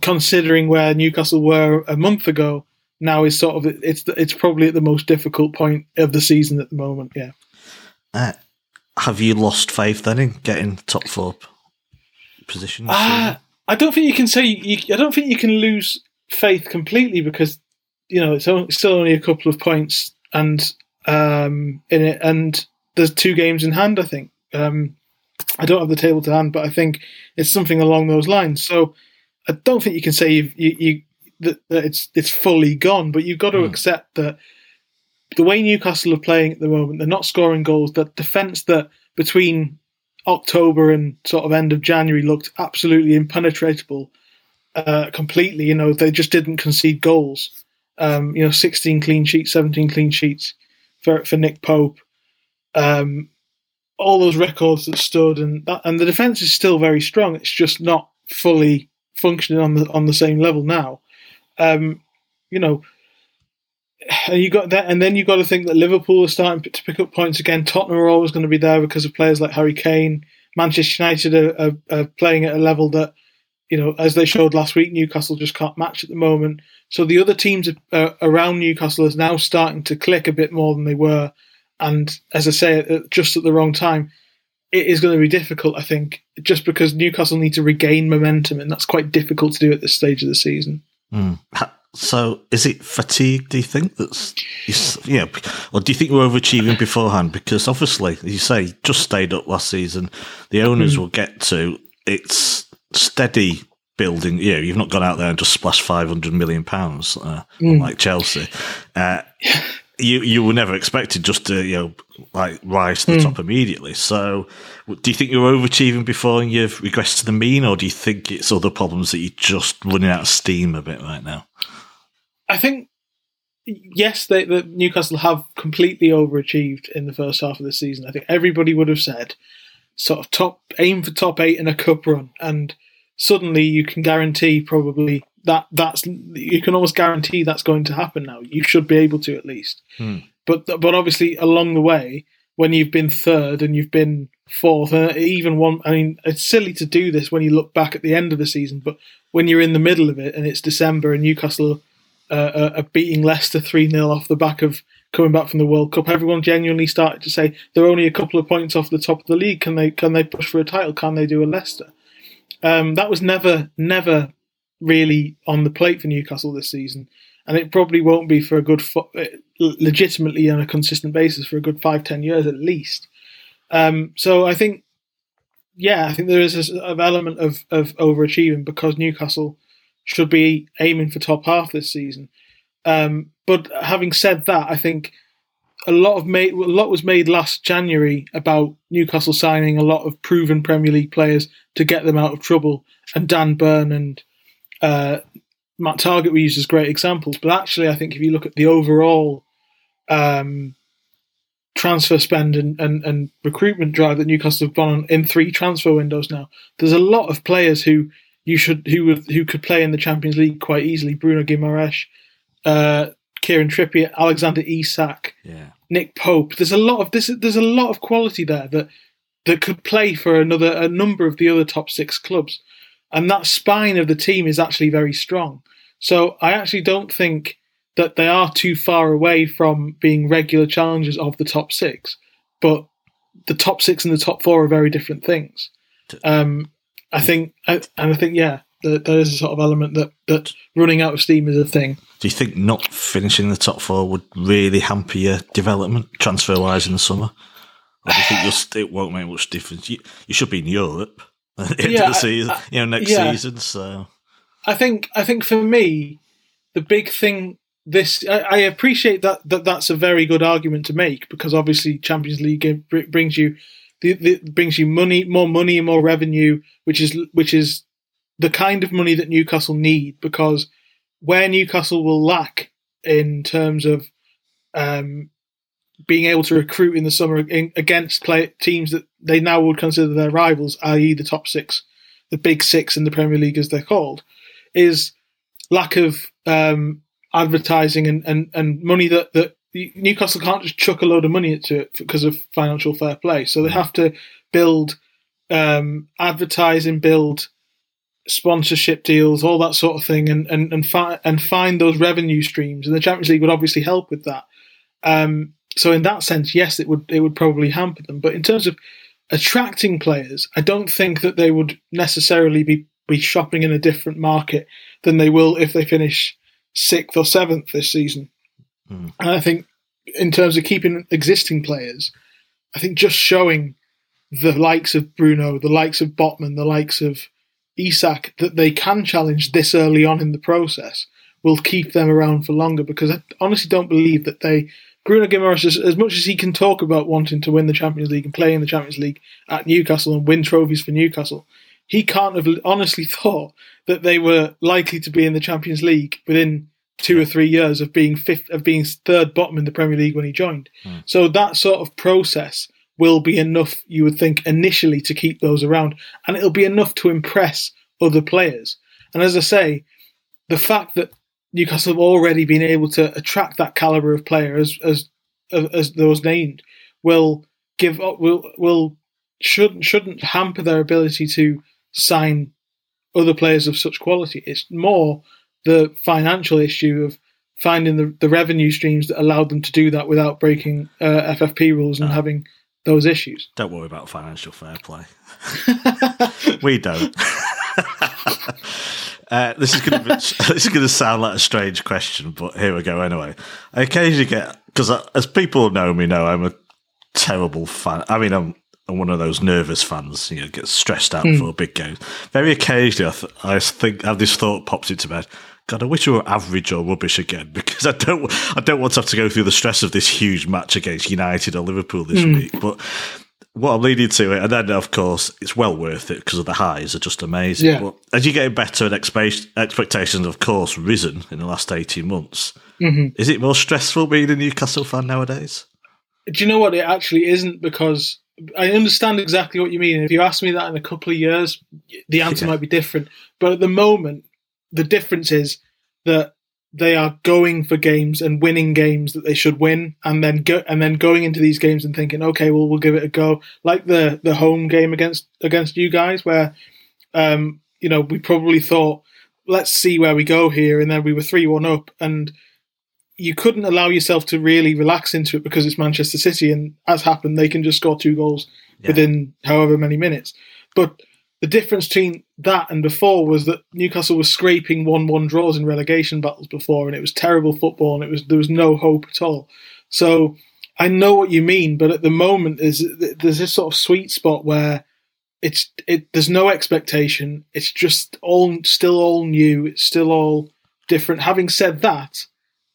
considering where Newcastle were a month ago, now is sort of it's it's probably at the most difficult point of the season at the moment. Yeah. Uh, have you lost faith then in getting top four position? Ah. I don't think you can say you, I don't think you can lose faith completely because you know it's only, still only a couple of points and um, in it, and there's two games in hand. I think um, I don't have the table to hand, but I think it's something along those lines. So I don't think you can say you've, you you that, that it's it's fully gone, but you've got to accept that the way Newcastle are playing at the moment, they're not scoring goals. That defence that between October and sort of end of January looked absolutely impenetrable, uh, completely. You know, they just didn't concede goals. Um, you know, 16 clean sheets, 17 clean sheets for for Nick Pope. Um, all those records that stood, and that, and the defense is still very strong. It's just not fully functioning on the on the same level now. Um, you know, and you got that, and then you got to think that Liverpool are starting to pick up points again. Tottenham are always going to be there because of players like Harry Kane. Manchester United are, are, are, playing at a level that, you know, as they showed last week, Newcastle just can't match at the moment. So the other teams uh, around Newcastle is now starting to click a bit more than they were. And as I say, just at the wrong time, it is going to be difficult, I think, just because Newcastle need to regain momentum, and that's quite difficult to do at this stage of the season. Mm. So, is it fatigue? Do you think that's yeah, or do you think we're overachieving beforehand? Because obviously, as you say, just stayed up last season. The owners mm. will get to it's steady building. You know, you've not gone out there and just splashed five hundred million pounds uh, mm. like Chelsea. Uh, you you were never expected just to you know like rise to the mm. top immediately. So, do you think you're overachieving before and you've regressed to the mean, or do you think it's other problems that you're just running out of steam a bit right now? I think yes, they, the Newcastle have completely overachieved in the first half of the season. I think everybody would have said sort of top aim for top eight in a cup run, and suddenly you can guarantee probably that that's you can almost guarantee that's going to happen now. You should be able to at least. Hmm. But but obviously along the way, when you've been third and you've been fourth, and even one, I mean, it's silly to do this when you look back at the end of the season, but when you're in the middle of it and it's December and Newcastle uh, are beating Leicester 3 0 off the back of coming back from the World Cup, everyone genuinely started to say they're only a couple of points off the top of the league. Can they can they push for a title? Can they do a Leicester? Um, that was never never really on the plate for Newcastle this season, and it probably won't be for a good legitimately on a consistent basis for a good five ten years at least. Um, so I think, yeah, I think there is an element of of overachieving because Newcastle should be aiming for top half this season. Um, but having said that, I think a lot of made, a lot was made last January about Newcastle signing a lot of proven Premier League players to get them out of trouble, and Dan Burn and uh, Matt Targett we used as great examples. But actually, I think if you look at the overall um, transfer spend and, and, and recruitment drive that Newcastle have gone on in three transfer windows now, there's a lot of players who you should who who could play in the Champions League quite easily. Bruno Guimaraes, uh, Kieran Trippier, Alexander Isak, yeah. Nick Pope. There's a lot of this. There's a lot of quality there that that could play for another a number of the other top six clubs, and that spine of the team is actually very strong. So I actually don't think that they are too far away from being regular challengers of the top six, but the top six and the top four are very different things. Um, I think, and I think, yeah, there is a sort of element that that running out of steam is a thing. Do you think not finishing the top four would really hamper your development transfer wise in the summer? Or do you think you'll, it won't make much difference? You, you should be in Europe the yeah, the season, I, you know, next yeah. season. So, I think, I think for me, the big thing this I, I, appreciate that, that that's a very good argument to make because obviously Champions League brings you the, the, brings you money, more money, more revenue, which is which is the kind of money that Newcastle need because where Newcastle will lack in terms of um, being able to recruit in the summer in, against play, teams that they now would consider their rivals, i.e., the top six, the big six in the Premier League as they're called, is lack of um, advertising and, and, and money that, that Newcastle can't just chuck a load of money into it because of financial fair play. So they have to build um, advertising, build sponsorship deals, all that sort of thing, and and and, fi- and find those revenue streams. And the Champions League would obviously help with that. Um, so in that sense, yes, it would it would probably hamper them. But in terms of attracting players, I don't think that they would necessarily be be shopping in a different market than they will if they finish sixth or seventh this season. Mm. And I think in terms of keeping existing players, I think just showing the likes of Bruno, the likes of Botman, the likes of Isak that they can challenge this early on in the process will keep them around for longer because I honestly don't believe that they Bruno Guimaraes, as, as much as he can talk about wanting to win the Champions League and play in the Champions League at Newcastle and win trophies for Newcastle, he can't have honestly thought that they were likely to be in the Champions League within two or three years of being fifth, of being third bottom in the Premier League when he joined. Hmm. So that sort of process will be enough, you would think, initially to keep those around, and it'll be enough to impress other players. And as I say, the fact that Newcastle have already been able to attract that caliber of player as as as those named will give up will will shouldn't shouldn't hamper their ability to sign other players of such quality. It's more the financial issue of finding the, the revenue streams that allowed them to do that without breaking uh, FFP rules and having those issues. Don't worry about financial fair play. we don't. Uh, this is going to this is going to sound like a strange question, but here we go anyway. I occasionally get because as people know me know I'm a terrible fan. I mean I'm, I'm one of those nervous fans. You know, get stressed out for a big game. Very occasionally, I, th- I think I have this thought pops into my head. God, I wish we were average or rubbish again because I don't I don't want to have to go through the stress of this huge match against United or Liverpool this week. But what I'm leading to it, and then of course it's well worth it because of the highs are just amazing. Yeah. But as you get better and expe- expectations, of course, risen in the last eighteen months. Mm-hmm. Is it more stressful being a Newcastle fan nowadays? Do you know what? It actually isn't because I understand exactly what you mean. If you ask me that in a couple of years, the answer Yeah. might be different. But at the moment, the difference is that they are going for games and winning games that they should win, and then go and then going into these games and thinking, okay, well, we'll give it a go. Like the the home game against against you guys, where um, you know we probably thought, let's see where we go here, and then we were three one up, and you couldn't allow yourself to really relax into it because it's Manchester City, and as happened, they can just score two goals within however many minutes. But the difference between that and before was that Newcastle was scraping one-one draws in relegation battles before, and it was terrible football, and it was there was no hope at all. So I know what you mean, but at the moment, is there's this sort of sweet spot where it's it there's no expectation. It's just all still all new. It's still all different. Having said that,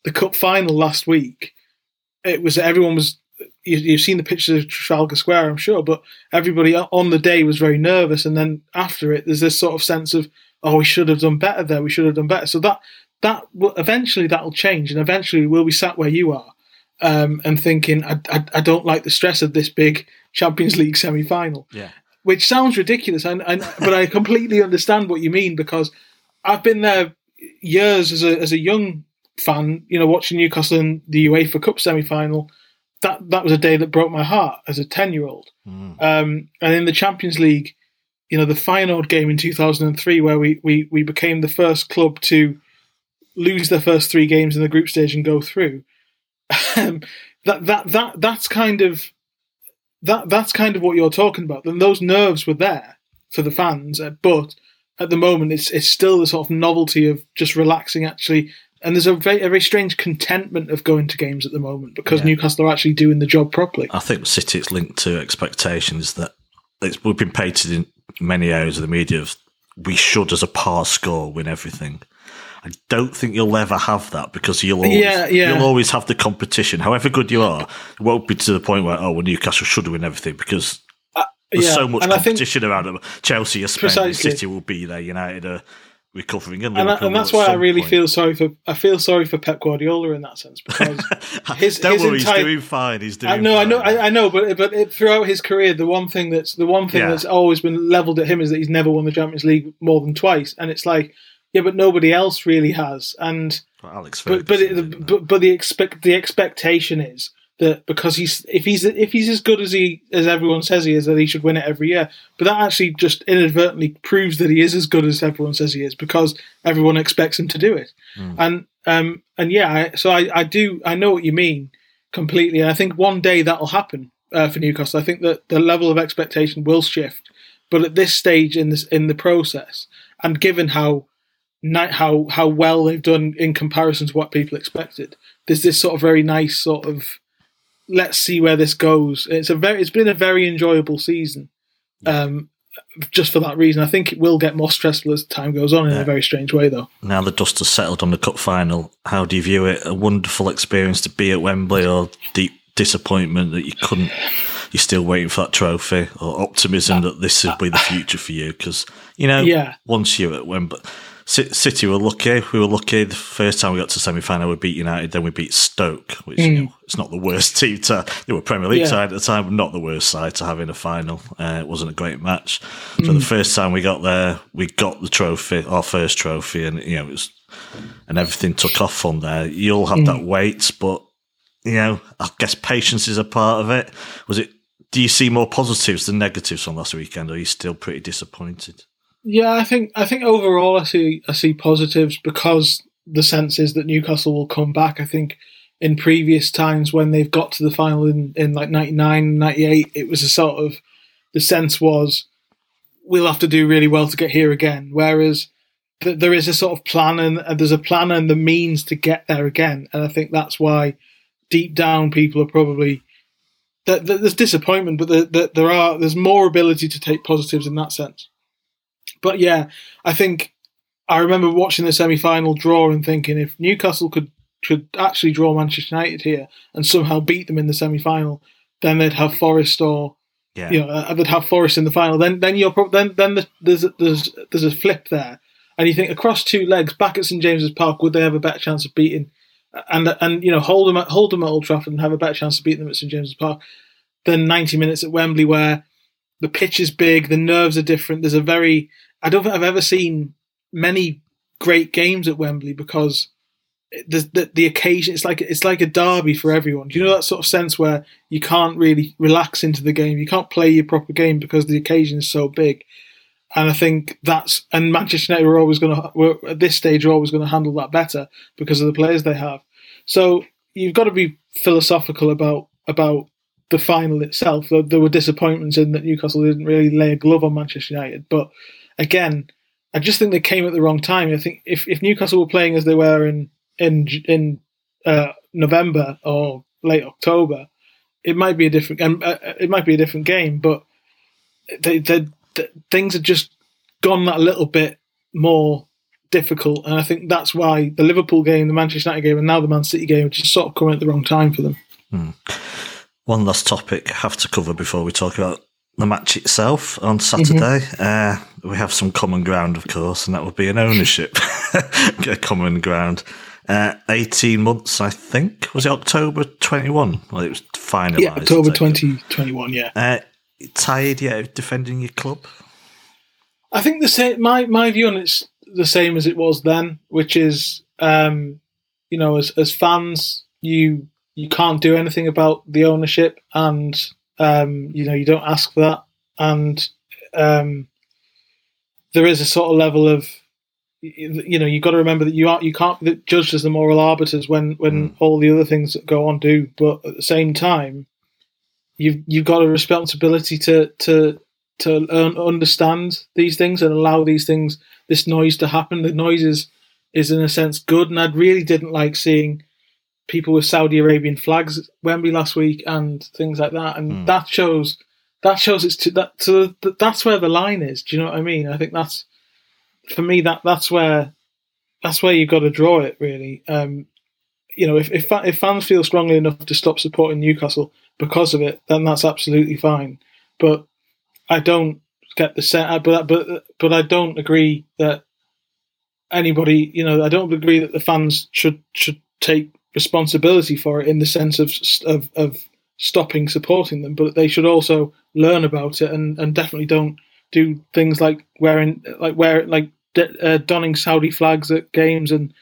the cup final last week, it was everyone was. You, you've seen the pictures of Trafalgar Square, I'm sure, but everybody on the day was very nervous, and then after it, there's this sort of sense of, oh, we should have done better there. We should have done better. So that that will eventually that'll change, and eventually we'll be sat where you are, um, and thinking, I, I, I don't like the stress of this big Champions League semi final Yeah. which sounds ridiculous, and, and but I completely understand what you mean because I've been there years as a as a young fan, you know, watching Newcastle in the UEFA Cup semi final. That that was a day that broke my heart as a ten year old. Um, and in the Champions League, you know, the Feyenoord game in two thousand and three, where we, we we became the first club to lose their first three games in the group stage and go through. Um, that that that that's kind of that that's kind of what you're talking about. And those nerves were there for the fans, uh, but at the moment, it's it's still the sort of novelty of just relaxing. Actually, and there's a very a very strange contentment of going to games at the moment because Yeah. Newcastle are actually doing the job properly. I think City it's linked to expectations that it's, we've been painted in many areas of the media of we should, as a par score, win everything. I don't think you'll ever have that because you'll always, Yeah, yeah. you'll always have the competition. However good you are, it won't be to the point where oh, well, Newcastle should win everything because uh, there's yeah, so much and competition around them. Chelsea are spending, City will be there, United are recovering, and, and, I, and that's why I really point. feel sorry for I feel sorry for Pep Guardiola in that sense because his- don't his worry, entire- he's doing fine. He's doing. I know, I know. I, I know, but but it, throughout his career, the one thing that's the one thing Yeah. that's always been leveled at him is that he's never won the Champions League more than twice, and it's like, yeah, but nobody else really has, and Well, Alex but but it, but, but the expect the expectation is that because he's if he's if he's as good as he as everyone says he is, that he should win it every year. But that actually just inadvertently proves that he is as good as everyone says he is because everyone expects him to do it. And um and yeah, I, so I I do I know what you mean completely, and I think one day that'll happen uh, for Newcastle. I think that the level of expectation will shift, but at this stage in this in the process, and given how how how well they've done in comparison to what people expected. There's this sort of very nice sort of let's see where this goes. It's a very it's been a very enjoyable season. Um, just for that reason, I think it will get more stressful as time goes on in a very strange way, though. now the dust has settled on the cup final, how do you view it? A wonderful experience to be at Wembley, or deep disappointment that you couldn't? You're still waiting for that trophy, or optimism that this will be the future for you? Because you know, Yeah. once you're at Wembley, City were lucky. We were lucky. The first time we got to semi final, we beat United. Then we beat Stoke, which mm. you know, it's not the worst team to. They were Premier League yeah. side at the time, but not the worst side to have in a final. Uh, it wasn't a great match. Mm. So the first time we got there, we got the trophy, our first trophy, and you know it was, and everything took off from there. You'll have mm. that weight, but you know, I guess patience is a part of it. Was it? Do you see more positives than negatives from last weekend, or are you still pretty disappointed? Yeah, I think I think overall I see I see positives because the sense is that Newcastle will come back. I think in previous times when they've got to the final in, in like 99, 98, it was a sort of the sense was we'll have to do really well to get here again. Whereas th- there is a sort of plan and, there's a plan and the means to get there again. And I think that's why deep down people are probably there's disappointment, but the, the, there are there's more ability to take positives in that sense. But yeah, I think I remember watching the semi final draw and thinking if Newcastle could could actually draw Manchester United here and somehow beat them in the semi final, then they'd have Forest or yeah. you know uh, they'd have Forest in the final. Then then you're pro- then then the, there's a, there's there's a flip there, and you think across two legs back at St James's Park would they have a better chance of beating? And and you know hold them at hold them at Old Trafford and have a better chance of beating them at St James's Park than 90 minutes at Wembley where the pitch is big, the nerves are different. There's a very I don't think I've ever seen many great games at Wembley because the, the, the occasion it's like it's like a derby for everyone. Do you know that sort of sense where you can't really relax into the game, you can't play your proper game because the occasion is so big. And I think that's and Manchester United are always going to at this stage are always going to handle that better because of the players they have. So you've got to be philosophical about about the final itself. There, there were disappointments in that Newcastle didn't really lay a glove on Manchester United, but again, I just think they came at the wrong time. I think if, if Newcastle were playing as they were in in in uh, November or late October, it might be a different um, uh, it might be a different game. But they, they, they, things have just gone that little bit more difficult, and I think that's why the Liverpool game, the Manchester United game, and now the Man City game just sort of coming at the wrong time for them. Hmm. One last topic I have to cover before we talk about the match itself on Saturday. Mm-hmm. Uh, we have some common ground, of course, and that would be an ownership a common ground. Uh, 18 months, I think. Was it October 21? Well, it was finalised. Yeah, October 2021, yeah. Uh, tired yet defending your club? I think the same. My, my view on it's the same as it was then, which is, um, you know, as, as fans, you you can't do anything about the ownership and um, you know, you don't ask for that, and um, there is a sort of level of you know you've got to remember that you are you can't be judged as the moral arbiters when when mm. all the other things that go on do but at the same time you've you've got a responsibility to to to learn, understand these things and allow these things this noise to happen the noise is is in a sense good and i really didn't like seeing people with Saudi Arabian flags at Wembley last week and things like that, and mm. that shows that shows it's to that to that's where the line is. Do you know what I mean? I think that's for me that that's where that's where you've got to draw it really. Um, you know, if, if if fans feel strongly enough to stop supporting Newcastle because of it, then that's absolutely fine. But I don't get the set, but but but I don't agree that anybody, you know, I don't agree that the fans should should take responsibility for it in the sense of of, of stopping supporting them, but they should also learn about it and, and definitely don't do things like wearing like wear like uh, donning Saudi flags at games and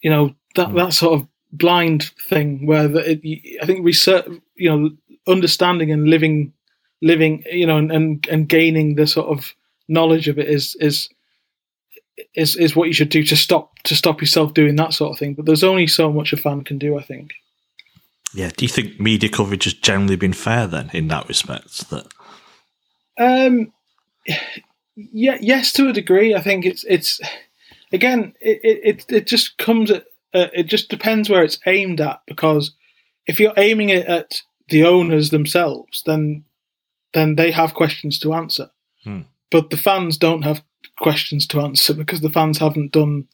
you know that mm. that sort of blind thing where the, it, I think research you know understanding and living living you know and, and and gaining the sort of knowledge of it is is is is what you should do to stop to stop yourself doing that sort of thing. But there's only so much a fan can do, I think. Yeah. Do you think media coverage has generally been fair then in that respect? That um, yeah, yes, to a degree. I think it's it's again, it it it just comes at uh, it just depends where it's aimed at because if you're aiming it at the owners themselves, then then they have questions to answer. Hmm. But the fans don't have questions to answer because the fans haven't done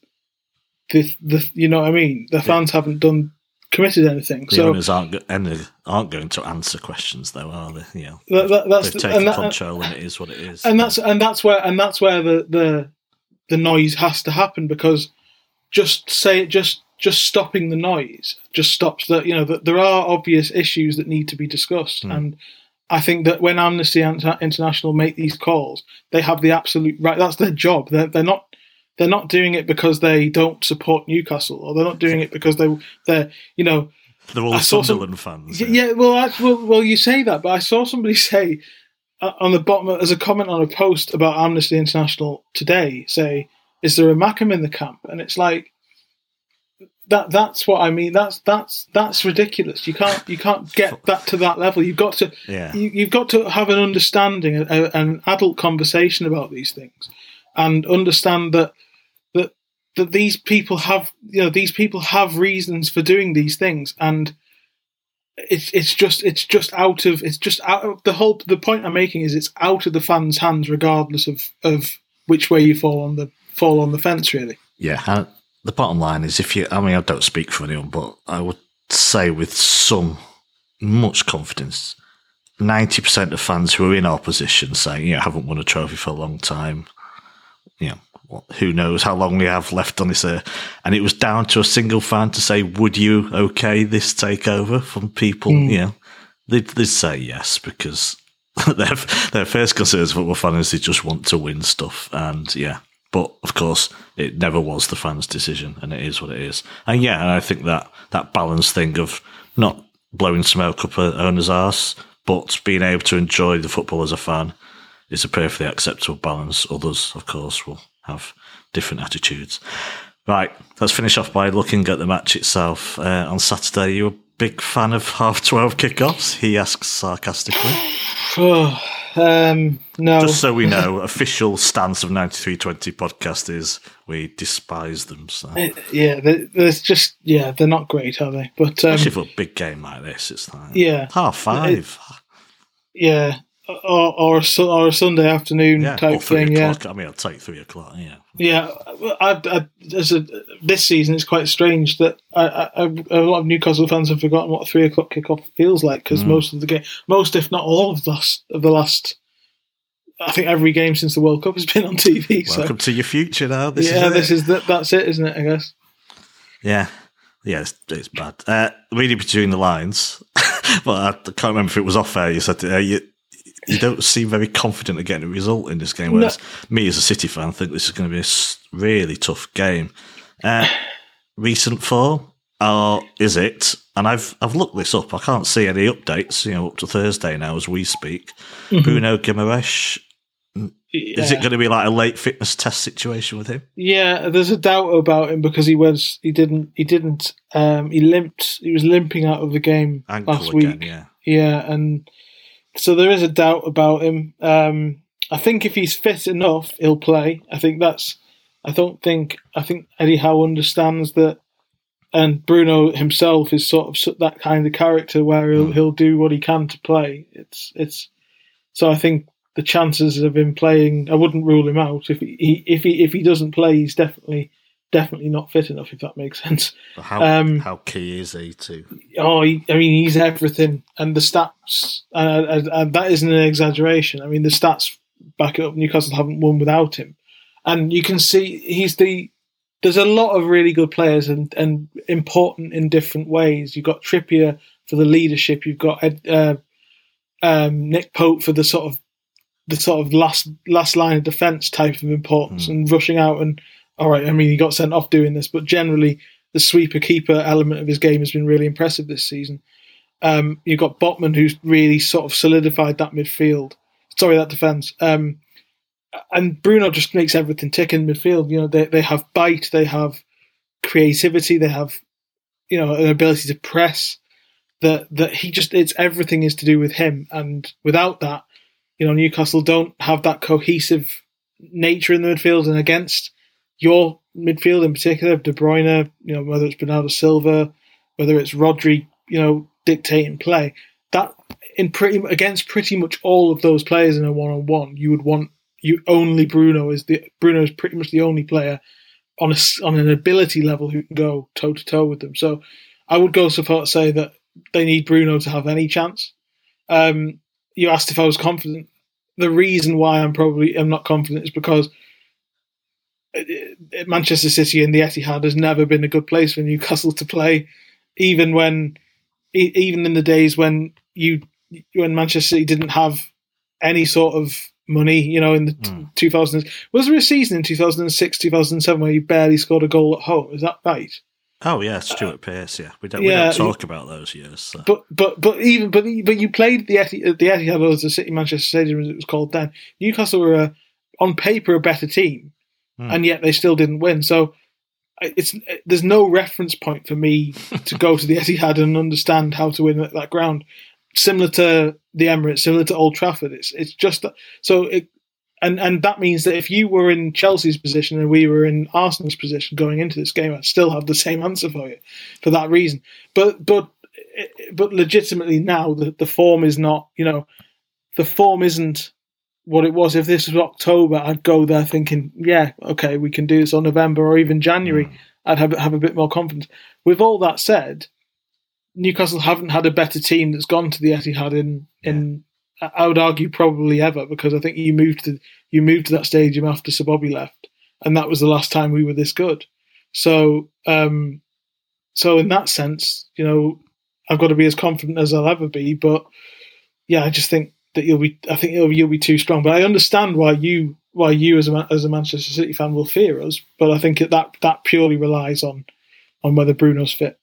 the the you know what I mean. The fans yeah. haven't done committed anything. The so owners aren't aren't going to answer questions though, are they? You know, that, that, that's they've taken that, control and it is what it is. And that's and that's where and that's where the the the noise has to happen because just say just just stopping the noise just stops that you know that there are obvious issues that need to be discussed hmm. and I think that when Amnesty International make these calls, they have the absolute right. That's their job. They're, they're not they're not doing it because they don't support Newcastle, or they're not doing it because they they're you know They're all saw some- Sunderland fans. Y- Yeah, well, I, well, well, you say that, but I saw somebody say uh, on the bottom as a comment on a post about Amnesty International today, say, "Is there a Mackem in the camp?" And it's like that. That's what I mean. That's that's that's ridiculous. You can't you can't get that to that level. You've got to Yeah. you, you've got to have an understanding, a, a- an adult conversation about these things, and understand that that these people have you know these people have reasons for doing these things, and it's it's just it's just out of it's just out of the whole the point I'm making is it's out of the fans' hands regardless of of which way you fall on the fall on the fence really. Yeah, the bottom line is if you, I mean, I don't speak for anyone, but I would say with some much confidence, 90% of fans who are in our position saying, you know, haven't won a trophy for a long time, you know, who knows how long we have left on this earth. And it was down to a single fan to say, would you okay this takeover from people? Hmm. You know, they'd, they'd say yes because their, their first concern as football fans is they just want to win stuff. And yeah, but of course, it never was the fans' decision, and it is what it is. And yeah, and I think that that balance thing of not blowing smoke up an owner's arse, but being able to enjoy the football as a fan is a perfectly acceptable balance. Others, of course, will have different attitudes. Right, let's finish off by looking at the match itself. Uh, on Saturday, you a big fan of half 12 kickoffs? He asks sarcastically. Oh, um, no, Just so we know, official stance of 9320 podcast is we despise them. So. yeah, there- there's just yeah, they're not great, are they? But um, Especially for a big game like this, it's like Yeah. half five. yeah, or or a, or a Sunday afternoon yeah, type thing. Yeah. I mean, I'll take three o'clock. Yeah, Yeah, I, I, as a, this season, it's quite strange that I, I, a lot of Newcastle fans have forgotten what a three o'clock kickoff feels like because Mm. most of the game, most if not all of the last, of the last, I think every game since the World Cup has been on TV. welcome so to your future now. This yeah, is this is that. That's it, isn't it? I guess. yeah, yeah. It's, it's bad. Uh, reading between the lines, but I can't remember if it was off air. You said uh, you. You don't seem very confident of getting a result in this game. Whereas me, as a City fan, think this is going to be a really tough game. Uh, recent form, or is it? And I've I've looked this up. I can't see any updates. You know, up to Thursday now as we speak. Bruno Guimaraes. Is it going to be like a late fitness test situation with him? Yeah, there's a doubt about him because he was he didn't he didn't um he limped he was limping out of the game Ankle last again, week. yeah. Yeah, and so there is a doubt about him. Um, I think if he's fit enough, he'll play. I think that's. I don't think. I think Eddie Howe understands that, and Bruno himself is sort of that kind of character where he'll he'll do what he can to play. It's it's. So I think the chances of him playing, I wouldn't rule him out. If he, he if he if he doesn't play, he's definitely definitely not fit enough. If that makes sense. But How Um, how key is he to? Oh, he, I mean, he's everything, and the stats, uh, and, and that isn't an exaggeration. I mean, the stats back it up. Newcastle haven't won without him, and you can see he's the. There's a lot of really good players and and important in different ways. You've got Trippier for the leadership. You've got Ed, uh, um, Nick Pope for the sort of the sort of last last line of defence type of importance and rushing out and all right. I mean, he got sent off doing this, but generally the sweeper keeper element of his game has been really impressive this season. Um, you've got Botman, who's really sort of solidified that midfield. Sorry, that defence. Um, and Bruno just makes everything tick in midfield. You know, they they have bite, they have creativity, they have you know an ability to press. That that he just it's everything is to do with him, and without that, you know, Newcastle don't have that cohesive nature in the midfield, and against your midfield in particular, De Bruyne, you know, whether it's Bernardo Silva, whether it's Rodri, you know, dictating play, that in pretty against pretty much all of those players in a one on one, you would want you only Bruno is the Bruno is pretty much the only player on a, on an ability level who can go toe to toe with them. So I would go so far to say that they need Bruno to have any chance. Um, you asked if I was confident. The reason why I'm probably I'm not confident is because Manchester City and the Etihad has never been a good place for Newcastle to play, even when, even in the days when you when Manchester City didn't have any sort of money, you know, in the Mm. 2000s. Was there a season in 2006, 2007 where you barely scored a goal at home? Is that right? Oh yeah, Stuart Pearce. Yeah, we don't we don't talk about those years. So. But but but even but but you played the Eti- the Etihad or the City Manchester Stadium as it was called then. Newcastle were a, on paper a better team, Hmm. and yet they still didn't win. So it's there's no reference point for me to go to the Etihad and understand how to win at that ground. Similar to the Emirates, similar to Old Trafford. It's it's just so it. And, and that means that if you were in Chelsea's position and we were in Arsenal's position going into this game, I'd still have the same answer for you, for that reason. But but but legitimately now the, the form is not you know the form isn't what it was if this was october i'd go there thinking yeah okay we can do this on november or even january. I'd have, have a bit more confidence. With all that said newcastle haven't had a better team that's gone to the etihad in in i would argue probably ever because i think you moved to you moved to that stadium after Sir Bobby left and that was the last time we were this good. So um so in that sense you know I've got to be as confident as I'll ever be. But yeah, I just think that you'll be. I think you'll, you'll be too strong. But I understand why you why you as a as a Manchester City fan will fear us. But I think that that purely relies on on whether Bruno's fit.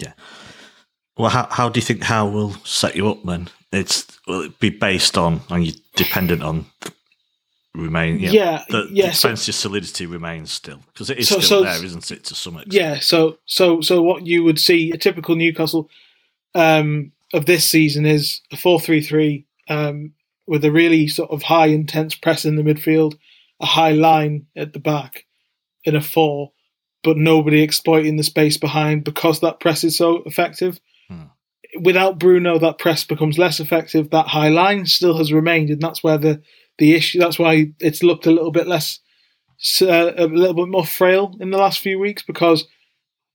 Yeah. Well, how how do you think Howe will set you up then? It's will it be based on and you dependent on remain? Yeah, Yeah, the yeah, so- defensive solidity remains still because it is So- still so- there, isn't it? To some extent. Yeah. So so so what you would see a typical Newcastle um, of this season is a four three three um, with a really sort of high intense press in the midfield, a high line at the back, in a four, but nobody exploiting the space behind because that press is so effective. Hmm. Without Bruno, that press becomes less effective. That high line still has remained, and that's where the the issue. That's why it's looked a little bit less, uh, a little bit more frail in the last few weeks because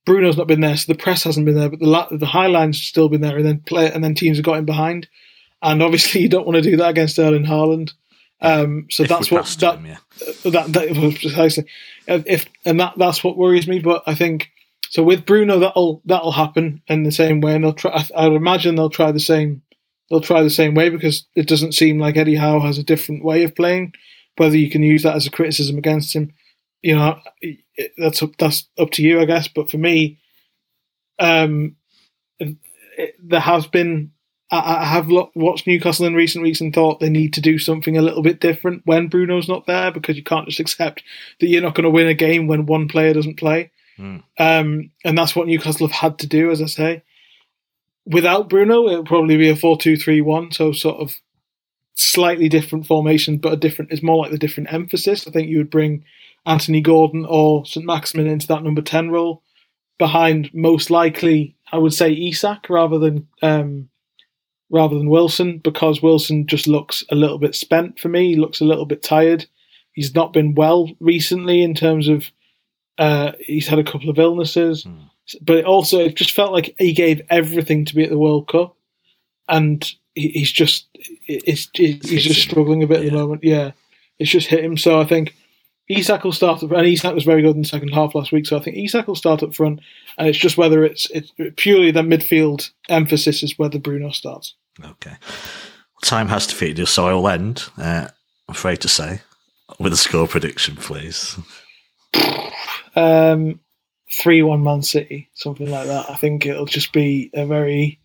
Bruno's not been there, so the press hasn't been there, but the la- the high line's still been there, and then play and then teams have got in behind, and obviously you don't want to do that against Erling Haaland. Um, so If that's what that, him, yeah. that that was precisely if if- and that that's what worries me. But I think so with Bruno that'll that'll happen in the same way, and they'll try. I, I would imagine they'll try the same. They'll try the same way because it doesn't seem like Eddie Howe has a different way of playing. Whether you can use that as a criticism against him, you know, that's up, that's up to you, I guess. But for me, um, it, there has been. I, I have lo- watched Newcastle in recent weeks and thought they need to do something a little bit different when Bruno's not there because you can't just accept that you're not going to win a game when one player doesn't play. Mm. Um, and that's what Newcastle have had to do, as I say. Without Bruno, it would probably be a 4 2 3 1, so sort of slightly different formation, but a different, it's more like the different emphasis. I think you would bring Anthony Gordon or St. Maximin into that number 10 role behind most likely, I would say Isak rather than um, rather than Wilson because Wilson just looks a little bit spent for me. He looks a little bit tired. He's not been well recently in terms of uh, he's had a couple of illnesses, but it also it just felt like he gave everything to be at the World Cup, and he, he's just it's, it's he's just him. struggling a bit at the moment. Yeah, it's just hit him. So I think Isak will start up, and Isak was very good in the second half last week. So I think Isak will start up front, and it's just whether it's it's purely the midfield emphasis is whether Bruno starts. Okay. Time has defeated us, so I will end. Uh, I'm afraid to say with a score prediction, please. Um, three one Man City, something like that. I think it'll just be a very.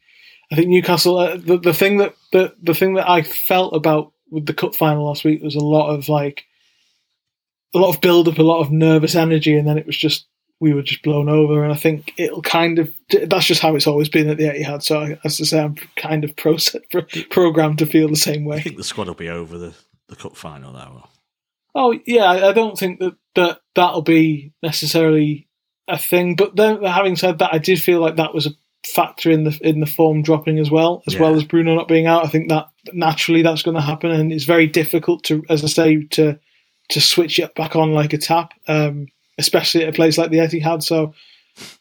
I think Newcastle. Uh, the the thing that the the thing that I felt about with the cup final last week was a lot of like, a lot of build up, a lot of nervous energy, and then it was just we were just blown over. And I think it'll kind of that's just how it's always been at the Etihad. So I, as I say, I'm kind of pro, pro, programmed to feel the same way. I think the squad will be over the, the cup final now. Oh yeah, I I don't think that, that that'll be necessarily a thing. But then, having said that, I did feel like that was a factor in the in the form dropping as well, as Yeah. well as Bruno not being out. I think that naturally that's going to happen, and it's very difficult to, as I say, to to switch it back on like a tap, um, especially at a place like the Etihad. So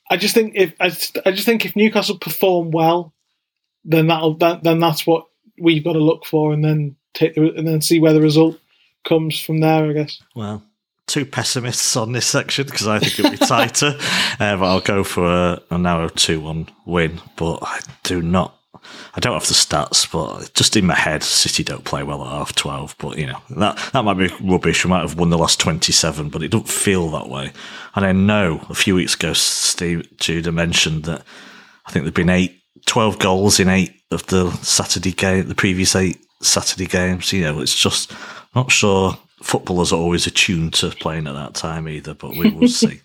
I just think if I just, I just think if Newcastle perform well, then that'll that, then that's what we've got to look for, and then take the, and then see where the result comes from there. I guess. Well, two pessimists on this section because I think it'll be tighter. uh, but I'll go for a, a narrow 2 1 win. But I do not. I don't have the stats, but just in my head, City don't play well at half 12. But, you know, that, that might be rubbish. We might have won the last 27, but it doesn't feel that way. And I know a few weeks ago, Steve Judah mentioned that I think there've been eight, 12 goals in eight of the Saturday game, the previous eight Saturday games. You know, it's just not sure footballers are always attuned to playing at that time either, but we will see.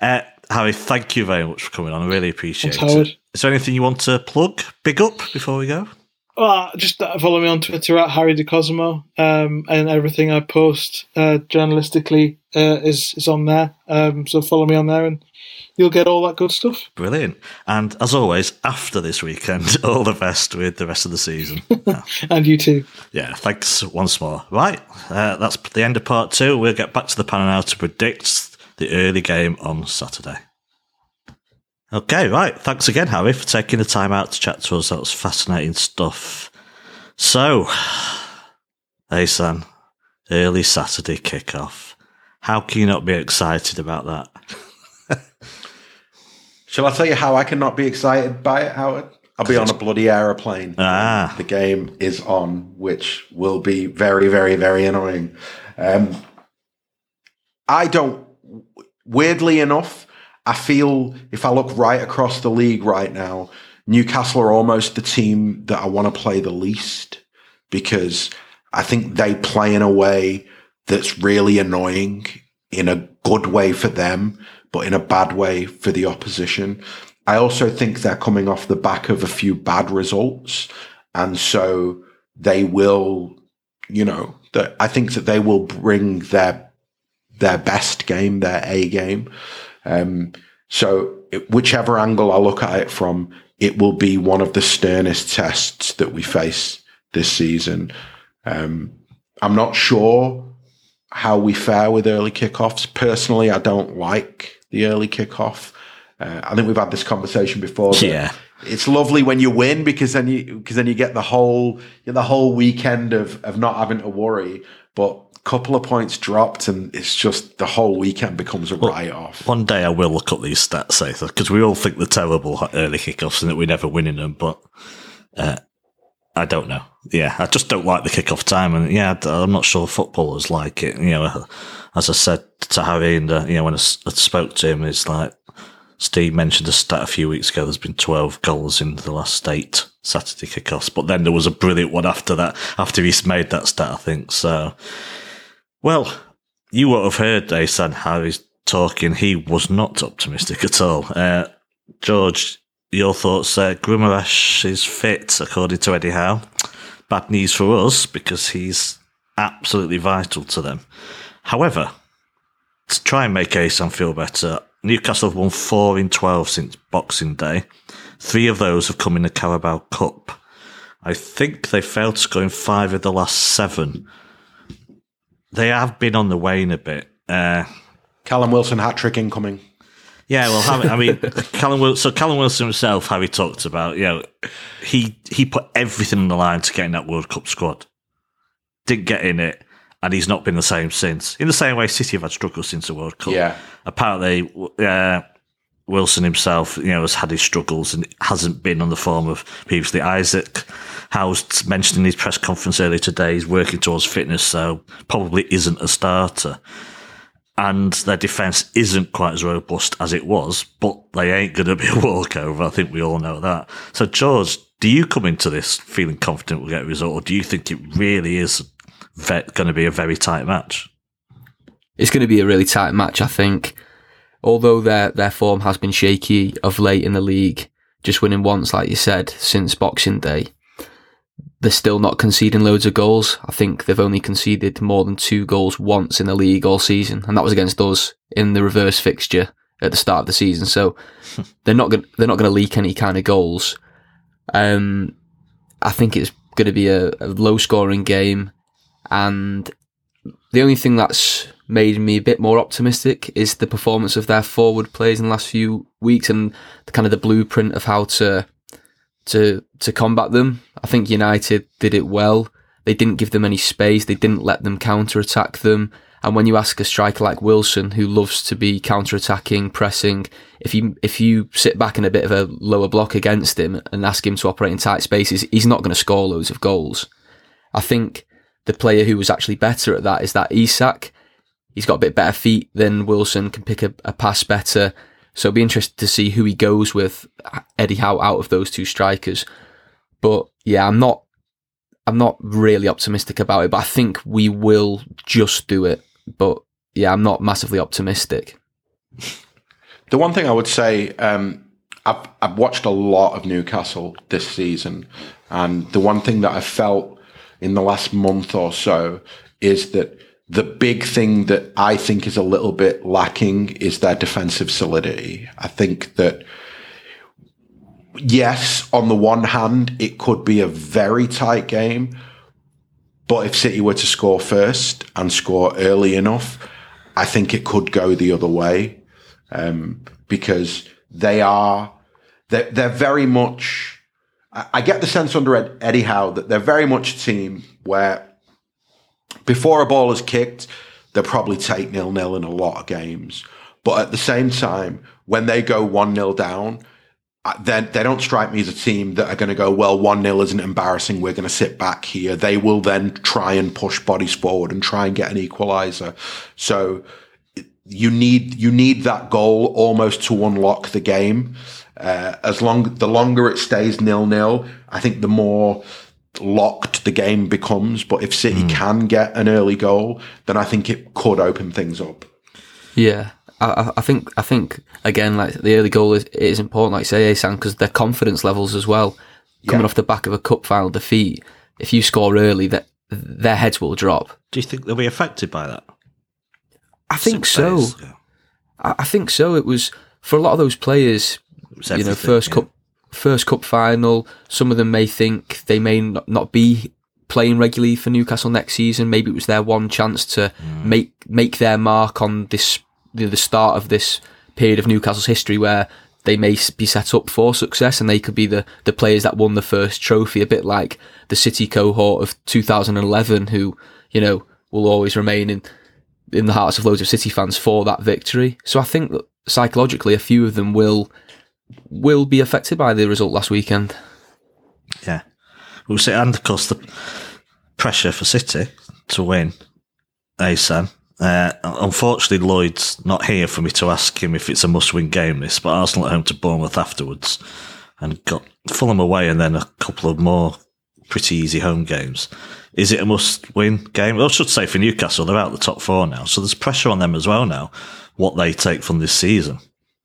Uh, Harry, thank you very much for coming on. I really appreciate Thanks, it. Howard. Is there anything you want to plug, big up before we go? Uh, just uh, follow me on Twitter at Harry De Cosimo, um, and everything I post uh, journalistically uh, is is on there. Um, so follow me on there, and you'll get all that good stuff. Brilliant. And as always, after this weekend, all the best with the rest of the season. And you too. yeah, thanks once more. Right, uh, that's the end of part two. We'll get back to the panel now to predict the early game on Saturday. Okay, right. Thanks again, Harry, for taking the time out to chat to us. That was fascinating stuff. So, Asan, early Saturday kickoff. How can you not be excited about that? Shall I tell you how I cannot be excited by it, Howard? I'll be on a bloody aeroplane. Ah. The game is on, which will be very, very, very annoying. Um, I don't, weirdly enough, I feel if I look right across the league right now, Newcastle are almost the team that I want to play the least because I think they play in a way that's really annoying in a good way for them, but in a bad way for the opposition. I also think they're coming off the back of a few bad results. And so they will, you know, I think that they will bring their, their best game, their A game. Um, so it- whichever angle I look at it from, it will be one of the sternest tests that we face this season. Um, I'm not sure how we fare with early kickoffs. Personally, I don't like the early kickoff. Uh, I think we've had this conversation before. Yeah. it's lovely when you win because then you because then you get the whole the whole weekend of of not having to worry. But couple of points dropped, and it's just the whole weekend becomes a write off. One day I will look up these stats, Aether, because we all think they're terrible early kickoffs and that we never win in them, but uh, I don't know. Yeah, I just don't like the kickoff time, and yeah, I'm not sure footballers like it. You know, as I said to Harry, and uh, you know when I spoke to him, it's like Steve mentioned a stat a few weeks ago. There's been 12 goals in the last eight Saturday kickoffs, but then there was a brilliant one after that. After he's made that stat, I think so. Well, you won't have heard Asan Harry's talking. He was not optimistic at all. Uh, George, your thoughts? Uh, is fit, according to Eddie Howe. Bad news for us because he's absolutely vital to them. However, to try and make Asan feel better, Newcastle have won four in 12 since Boxing Day. Three of those have come in the Carabao Cup. I think they failed to score in five of the last seven. They have been on the wane a bit. Uh, Callum Wilson hat trick incoming. yeah, well, Harry, I mean, Callum Wilson. So Callum Wilson himself, Harry talked about, you know, he he put everything on the line to get in that World Cup squad. Didn't get in it, and he's not been the same since. In the same way, City have had struggles since the World Cup. Yeah. Apparently, uh, Wilson himself, you know, has had his struggles and hasn't been on the form of previously. Isak House mentioned in his press conference earlier today he's working towards fitness, so probably isn't a starter and their defence isn't quite as robust as it was, but they ain't going to be a walkover. I think we all know that. So, George, do you come into this feeling confident we'll get a result, or do you think it really is going to be a very tight match? It's going to be a really tight match, I think. Although their their form has been shaky of late in the league, just winning once, like you said, since Boxing Day, they're still not conceding loads of goals. I think they've only conceded more than two goals once in the league all season, and that was against us in the reverse fixture at the start of the season. So they're not going they're not going to leak any kind of goals. Um, I think it's going to be a, a low scoring game, and the only thing that's made me a bit more optimistic is the performance of their forward players in the last few weeks and the kind of the blueprint of how to to to combat them. I think United did it well. They didn't give them any space. They didn't let them counter attack them, And when you ask a striker like Wilson, who loves to be counter-attacking, pressing, if you if you sit back in a bit of a lower block against him and ask him to operate in tight spaces, he's not going to score loads of goals. I think the player who was actually better at that is that Isak. He's got a bit better feet than Wilson, can pick a, a pass better. So it'll be interesting to see who he goes with, Eddie Howe, out of those two strikers. But yeah, I'm not, I'm not really optimistic about it. But I think we will just do it. But yeah, I'm not massively optimistic. The one thing I would say, um, I've, I've watched a lot of Newcastle this season, and the one thing that I felt in the last month or so is that the big thing that I think is a little bit lacking is their defensive solidity. I think that, yes, on the one hand, it could be a very tight game, but if City were to score first and score early enough, I think it could go the other way um, because they are they're, they're very much. I, get the sense under Ed, Eddie Howe that they're very much a team where before a ball is kicked, they'll probably take nil nil in a lot of games. But at the same time, when they go one 0 down, then they don't strike me as a team that are going to go, well, 1 0 isn't embarrassing. We're going to sit back here. They will then try and push bodies forward and try and get an equalizer. So you need, you need that goal almost to unlock the game. Uh, as long, the longer it stays nil nil, I think the more locked the game becomes. But if City mm. can get an early goal, then I think it could open things up. Yeah. I, I think I think again like the early goal is, is important, like say Asan, because their confidence levels as well, coming yeah. off the back of a cup final defeat. If you score early, that their heads will drop. Do you think they'll be affected by that? I think Six so. Yeah. I, I, think so. It was for a lot of those players. You know, first yeah. cup, first cup final. Some of them may think they may not, not be playing regularly for Newcastle next season. Maybe it was their one chance to mm. make make their mark on this the, the start of this period of Newcastle's history where they may be set up for success and they could be the, the players that won the first trophy, a bit like the City cohort of 2011, who, you know, will always remain in, in the hearts of loads of City fans for that victory. So I think that psychologically, a few of them will, will be affected by the result last weekend. Yeah. We'll see. And of course, the pressure for City to win ASAN uh, unfortunately, Lloyd's not here for me to ask him if it's a must-win game. This, but Arsenal at home to Bournemouth afterwards, and got Fulham away, and then a couple of more pretty easy home games. Is it a must-win game? I should say for Newcastle, they're out the top four now, so there's pressure on them as well now. What they take from this season,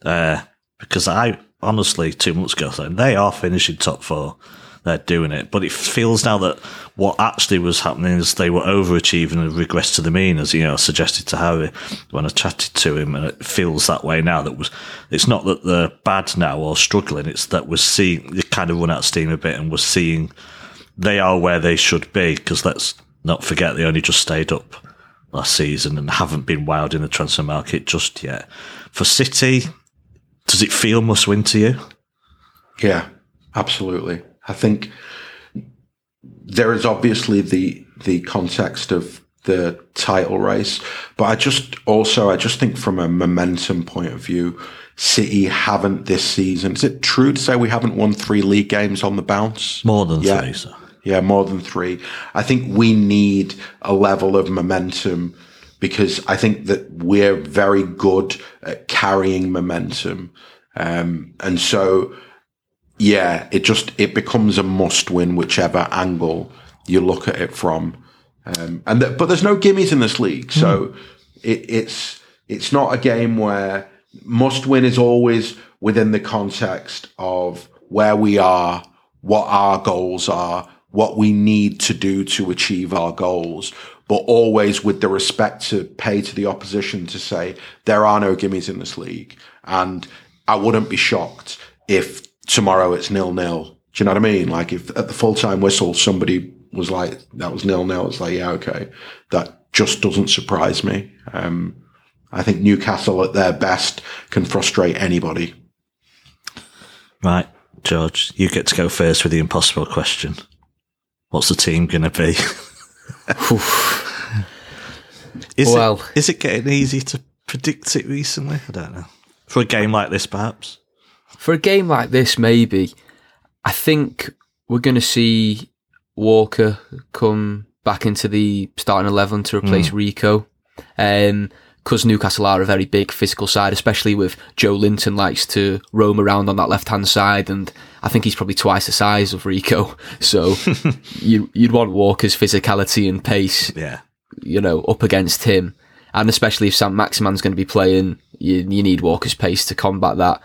uh, because I honestly two months ago said they are finishing top four they're doing it. But it feels now that what actually was happening is they were overachieving and regressed to the mean, as you know, suggested to Harry when I chatted to him, and it feels that way now. That was it's not that they're bad now or struggling; it's that we're seeing they kind of run out of steam a bit, and we're seeing they are where they should be. Because let's not forget they only just stayed up last season and haven't been wild in the transfer market just yet. For City, does it feel must win to you? Yeah, absolutely. I think there is obviously the the context of the title race, but I just also I just think from a momentum point of view, City haven't this season. Is it true to say we haven't won three league games on the bounce? More than yeah. three, sir. Yeah, more than three. I think we need a level of momentum because I think that we're very good at carrying momentum. Um, and so yeah, it just it becomes a must win whichever angle you look at it from. Um, and th- but there's no gimmies in this league, so mm. it, it's it's not a game where must win is always within the context of where we are, what our goals are, what we need to do to achieve our goals, but always with the respect to pay to the opposition to say there are no gimmies in this league, and I wouldn't be shocked if tomorrow it's nil nil. Do you know what I mean? Like if at the full time whistle somebody was like that was nil nil, it's like yeah okay, that just doesn't surprise me. Um, I think Newcastle at their best can frustrate anybody. Right, George, you get to go first with the impossible question. What's the team going to be? Is Well- it is it getting easy to predict it recently? I don't know. For a game like this, perhaps. For a game like this, maybe I think we're going to see Walker come back into the starting eleven to replace Rico. Um, because Newcastle are a very big physical side, especially with Joelinton likes to roam around on that left hand side, and I think he's probably twice the size of Rico. So you you'd want Walker's physicality and pace Yeah. you know, up against him. And especially if St. Maximin's going to be playing, you, you need Walker's pace to combat that.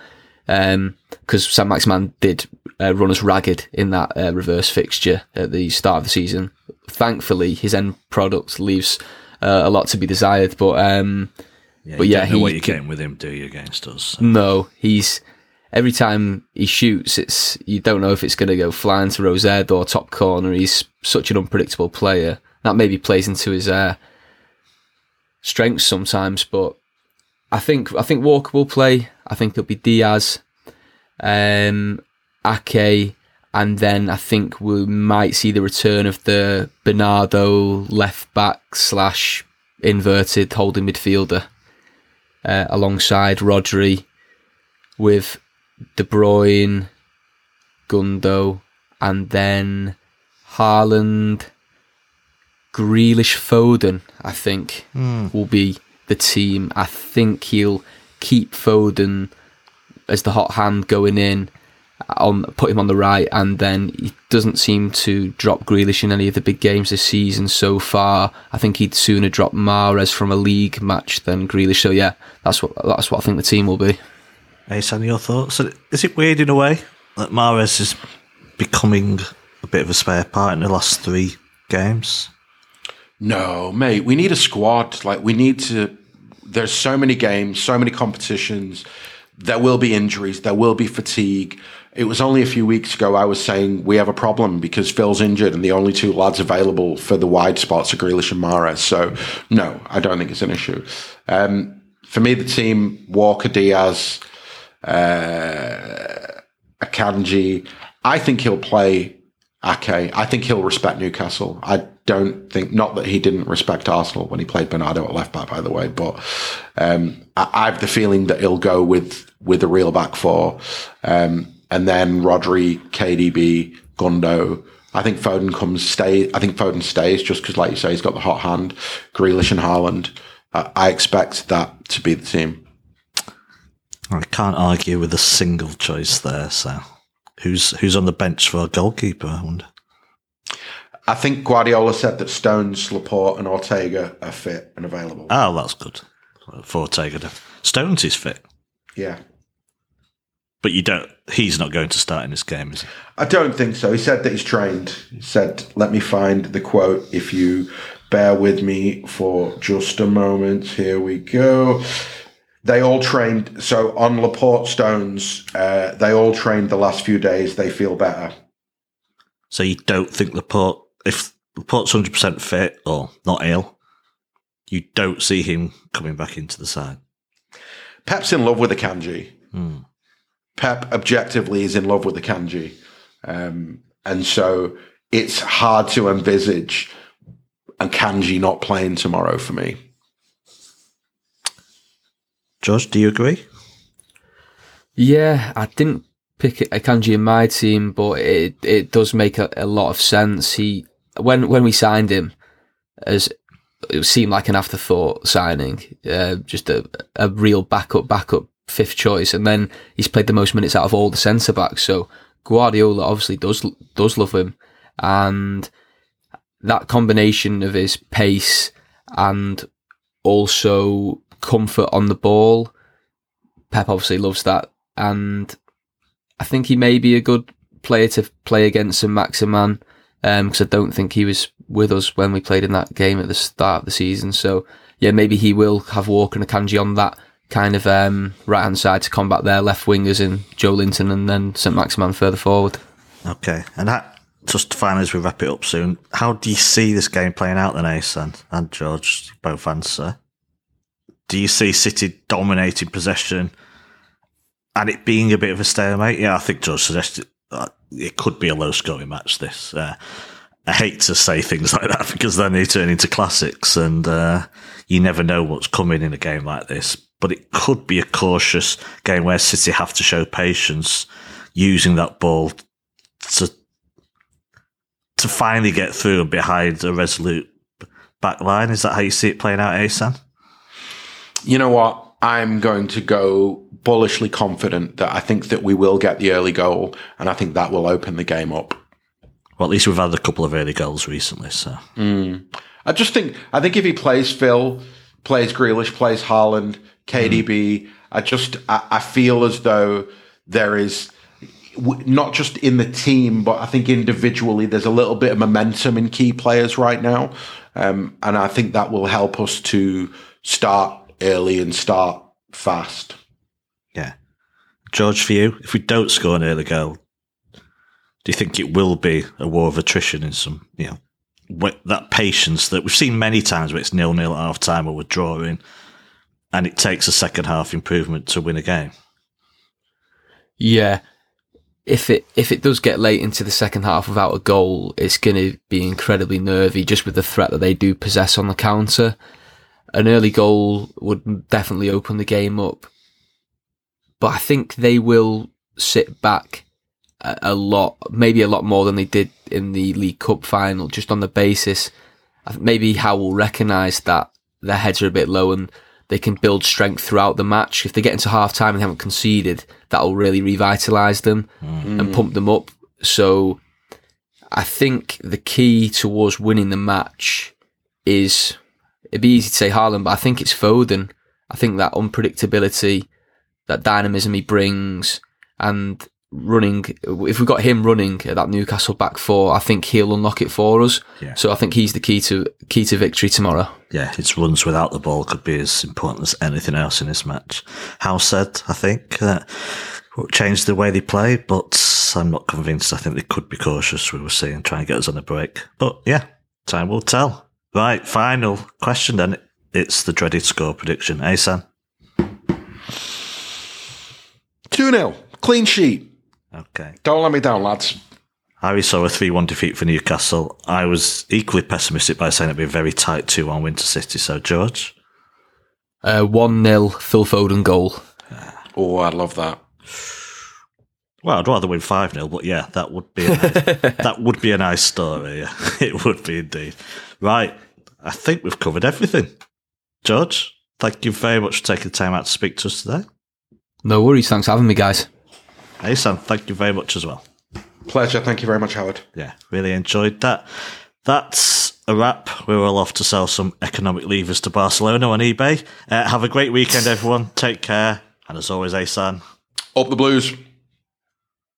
Because St. Maximin did uh, run us ragged in that uh, reverse fixture at the start of the season. Thankfully, his end product leaves uh, a lot to be desired. But um, yeah But you yeah, don't know he what you're getting with him, do you, against us? no, he's every time he shoots, it's you don't know if it's going to go flying to Rosette or top corner. He's such an unpredictable player. That maybe plays into his uh, strengths sometimes, but I think I think Walker will play. I think it'll be Dias, um, Ake, and then I think we might see the return of the Bernardo left back slash inverted holding midfielder uh, alongside Rodri with De Bruyne, Gundo, and then Haaland, Grealish, Foden. I think hmm. will be the team. I think he'll keep Foden as the hot hand going in. On put him on the right, and then he doesn't seem to drop Grealish in any of the big games this season so far. I think he'd sooner drop Mahrez from a league match than Grealish. So yeah, that's what that's what I think the team will be. Hey, Sam, your thoughts? Is it weird in a way that Mahrez is becoming a bit of a spare part in the last three games? No, mate, we need a squad. Like we need to. There's so many games, so many competitions. There will be injuries. There will be fatigue. It was only a few weeks ago I was saying we have a problem because Phil's injured and the only two lads available for the wide spots are Grealish and Mahrez. So no, I don't think it's an issue. Um, for me, the team Walker Dias, uh, Akanji. I think he'll play Ake. I think he'll respect Newcastle. I don't think not that he didn't respect Arsenal when he played Bernardo at left back, by the way, but um, I, I have the feeling that he'll go with with a real back four, um, and then Rodri, KDB, Gundo. I think Foden comes stay. I think Foden stays just because, like you say, he's got the hot hand. Grealish and Haaland. I, I expect that to be the team. I can't argue with a single choice there. So, who's who's on the bench for our goalkeeper? I wonder. I think Guardiola said that Stones, Laporte, and Ortega are fit and available. Oh, that's good. For Ortega, Stones is fit, yeah. but you don't. He's not going to start in this game, is he? I don't think so. He said that he's trained. He said, let me find the quote if you bear with me for just a moment. Here we go. They all trained. So on Laporte Stones, uh, they all trained the last few days. They feel better. So you don't think Laporte, if Laporte's hundred percent fit or not ill, you don't see him coming back into the side. Pep's in love with the kanji. Hmm. Pep objectively is in love with the kanji. Um, and so it's hard to envisage Akanji not playing tomorrow for me. George, do you agree? Yeah, I didn't pick Akanji in my team, but it it does make a, a lot of sense. He when when we signed him, as it seemed like an afterthought signing, uh, just a a real backup backup fifth choice, and then he's played the most minutes out of all the centre backs. So Guardiola obviously does does love him, and that combination of his pace and also comfort on the ball. Pep obviously loves that, and I think he may be a good player to play against St Maximin because I don't think he was with us when we played in that game at the start of the season. So yeah, maybe he will have Walker and Akanji on that kind of um, right hand side to combat their left wingers in Joelinton and then St Maximin further forward. Okay, and that, just finally as we wrap it up soon, how do you see this game playing out then, Asan, and George, both answer? Do you see City dominating possession and it being a bit of a stalemate? Yeah, I think George suggested uh, it could be a low scoring match. This, uh, I hate to say things like that because then they turn into classics, and uh, you never know what's coming in a game like this. But it could be a cautious game where City have to show patience using that ball to to finally get through and behind a resolute back line. Is that how you see it playing out, Asan? You know what? I'm going to go bullishly confident that I think that we will get the early goal, and I think that will open the game up. Well, at least we've had a couple of early goals recently, so. I just think I think if he plays Phil, plays Grealish, plays Haaland, KDB, I just I, I feel as though there is not just in the team, but I think individually there's a little bit of momentum in key players right now, um, and I think that will help us to start early and start fast. Yeah. George, for you, if we don't score an early goal, do you think it will be a war of attrition in some, you know, wh- that patience that we've seen many times where it's nil nil at half time or we're drawing and it takes a second half improvement to win a game? Yeah. If it if it does get late into the second half without a goal, it's going to be incredibly nervy just with the threat that they do possess on the counter. An early goal would definitely open the game up. But I think they will sit back a, a lot, maybe a lot more than they did in the League Cup final, just on the basis maybe Howe will recognise that their heads are a bit low and they can build strength throughout the match. If they get into half time and haven't conceded, that'll really revitalise them mm. and pump them up. So I think the key towards winning the match is it'd be easy to say Haaland, but I think it's Foden. I think that unpredictability, that dynamism he brings, and running. If we've got him running at that Newcastle back four, I think he'll unlock it for us. Yeah. So I think he's the key to key to victory tomorrow. Yeah, his runs without the ball could be as important as anything else in this match. Howe's said, I think, that will change the way they play, but I'm not convinced. I think they could be cautious, we were saying, try and get us on a break. But yeah, time will tell. Right, final question then. It's the dreaded score prediction. Asan? 2 0, clean sheet. Okay. Don't let me down, lads. I saw a 3 1 defeat for Newcastle. I was equally pessimistic by saying it'd be a very tight 2 1 win to City. So, George? Uh, one 0 Phil Foden goal. Oh, I love that. Well, I'd rather win 5 0, but yeah, that would be a nice, that would be a nice story. Yeah. It would be indeed. Right. I think we've covered everything. George, thank you very much for taking the time out to speak to us today. No worries. Thanks for having me, guys. Hey, Sam, thank you very much as well. Pleasure. Thank you very much, Howard. Yeah, really enjoyed that. That's a wrap. We're all off to sell some economic levers to Barcelona on eBay. Uh, have a great weekend, everyone. Take care. And as always, Asan, Up the blues.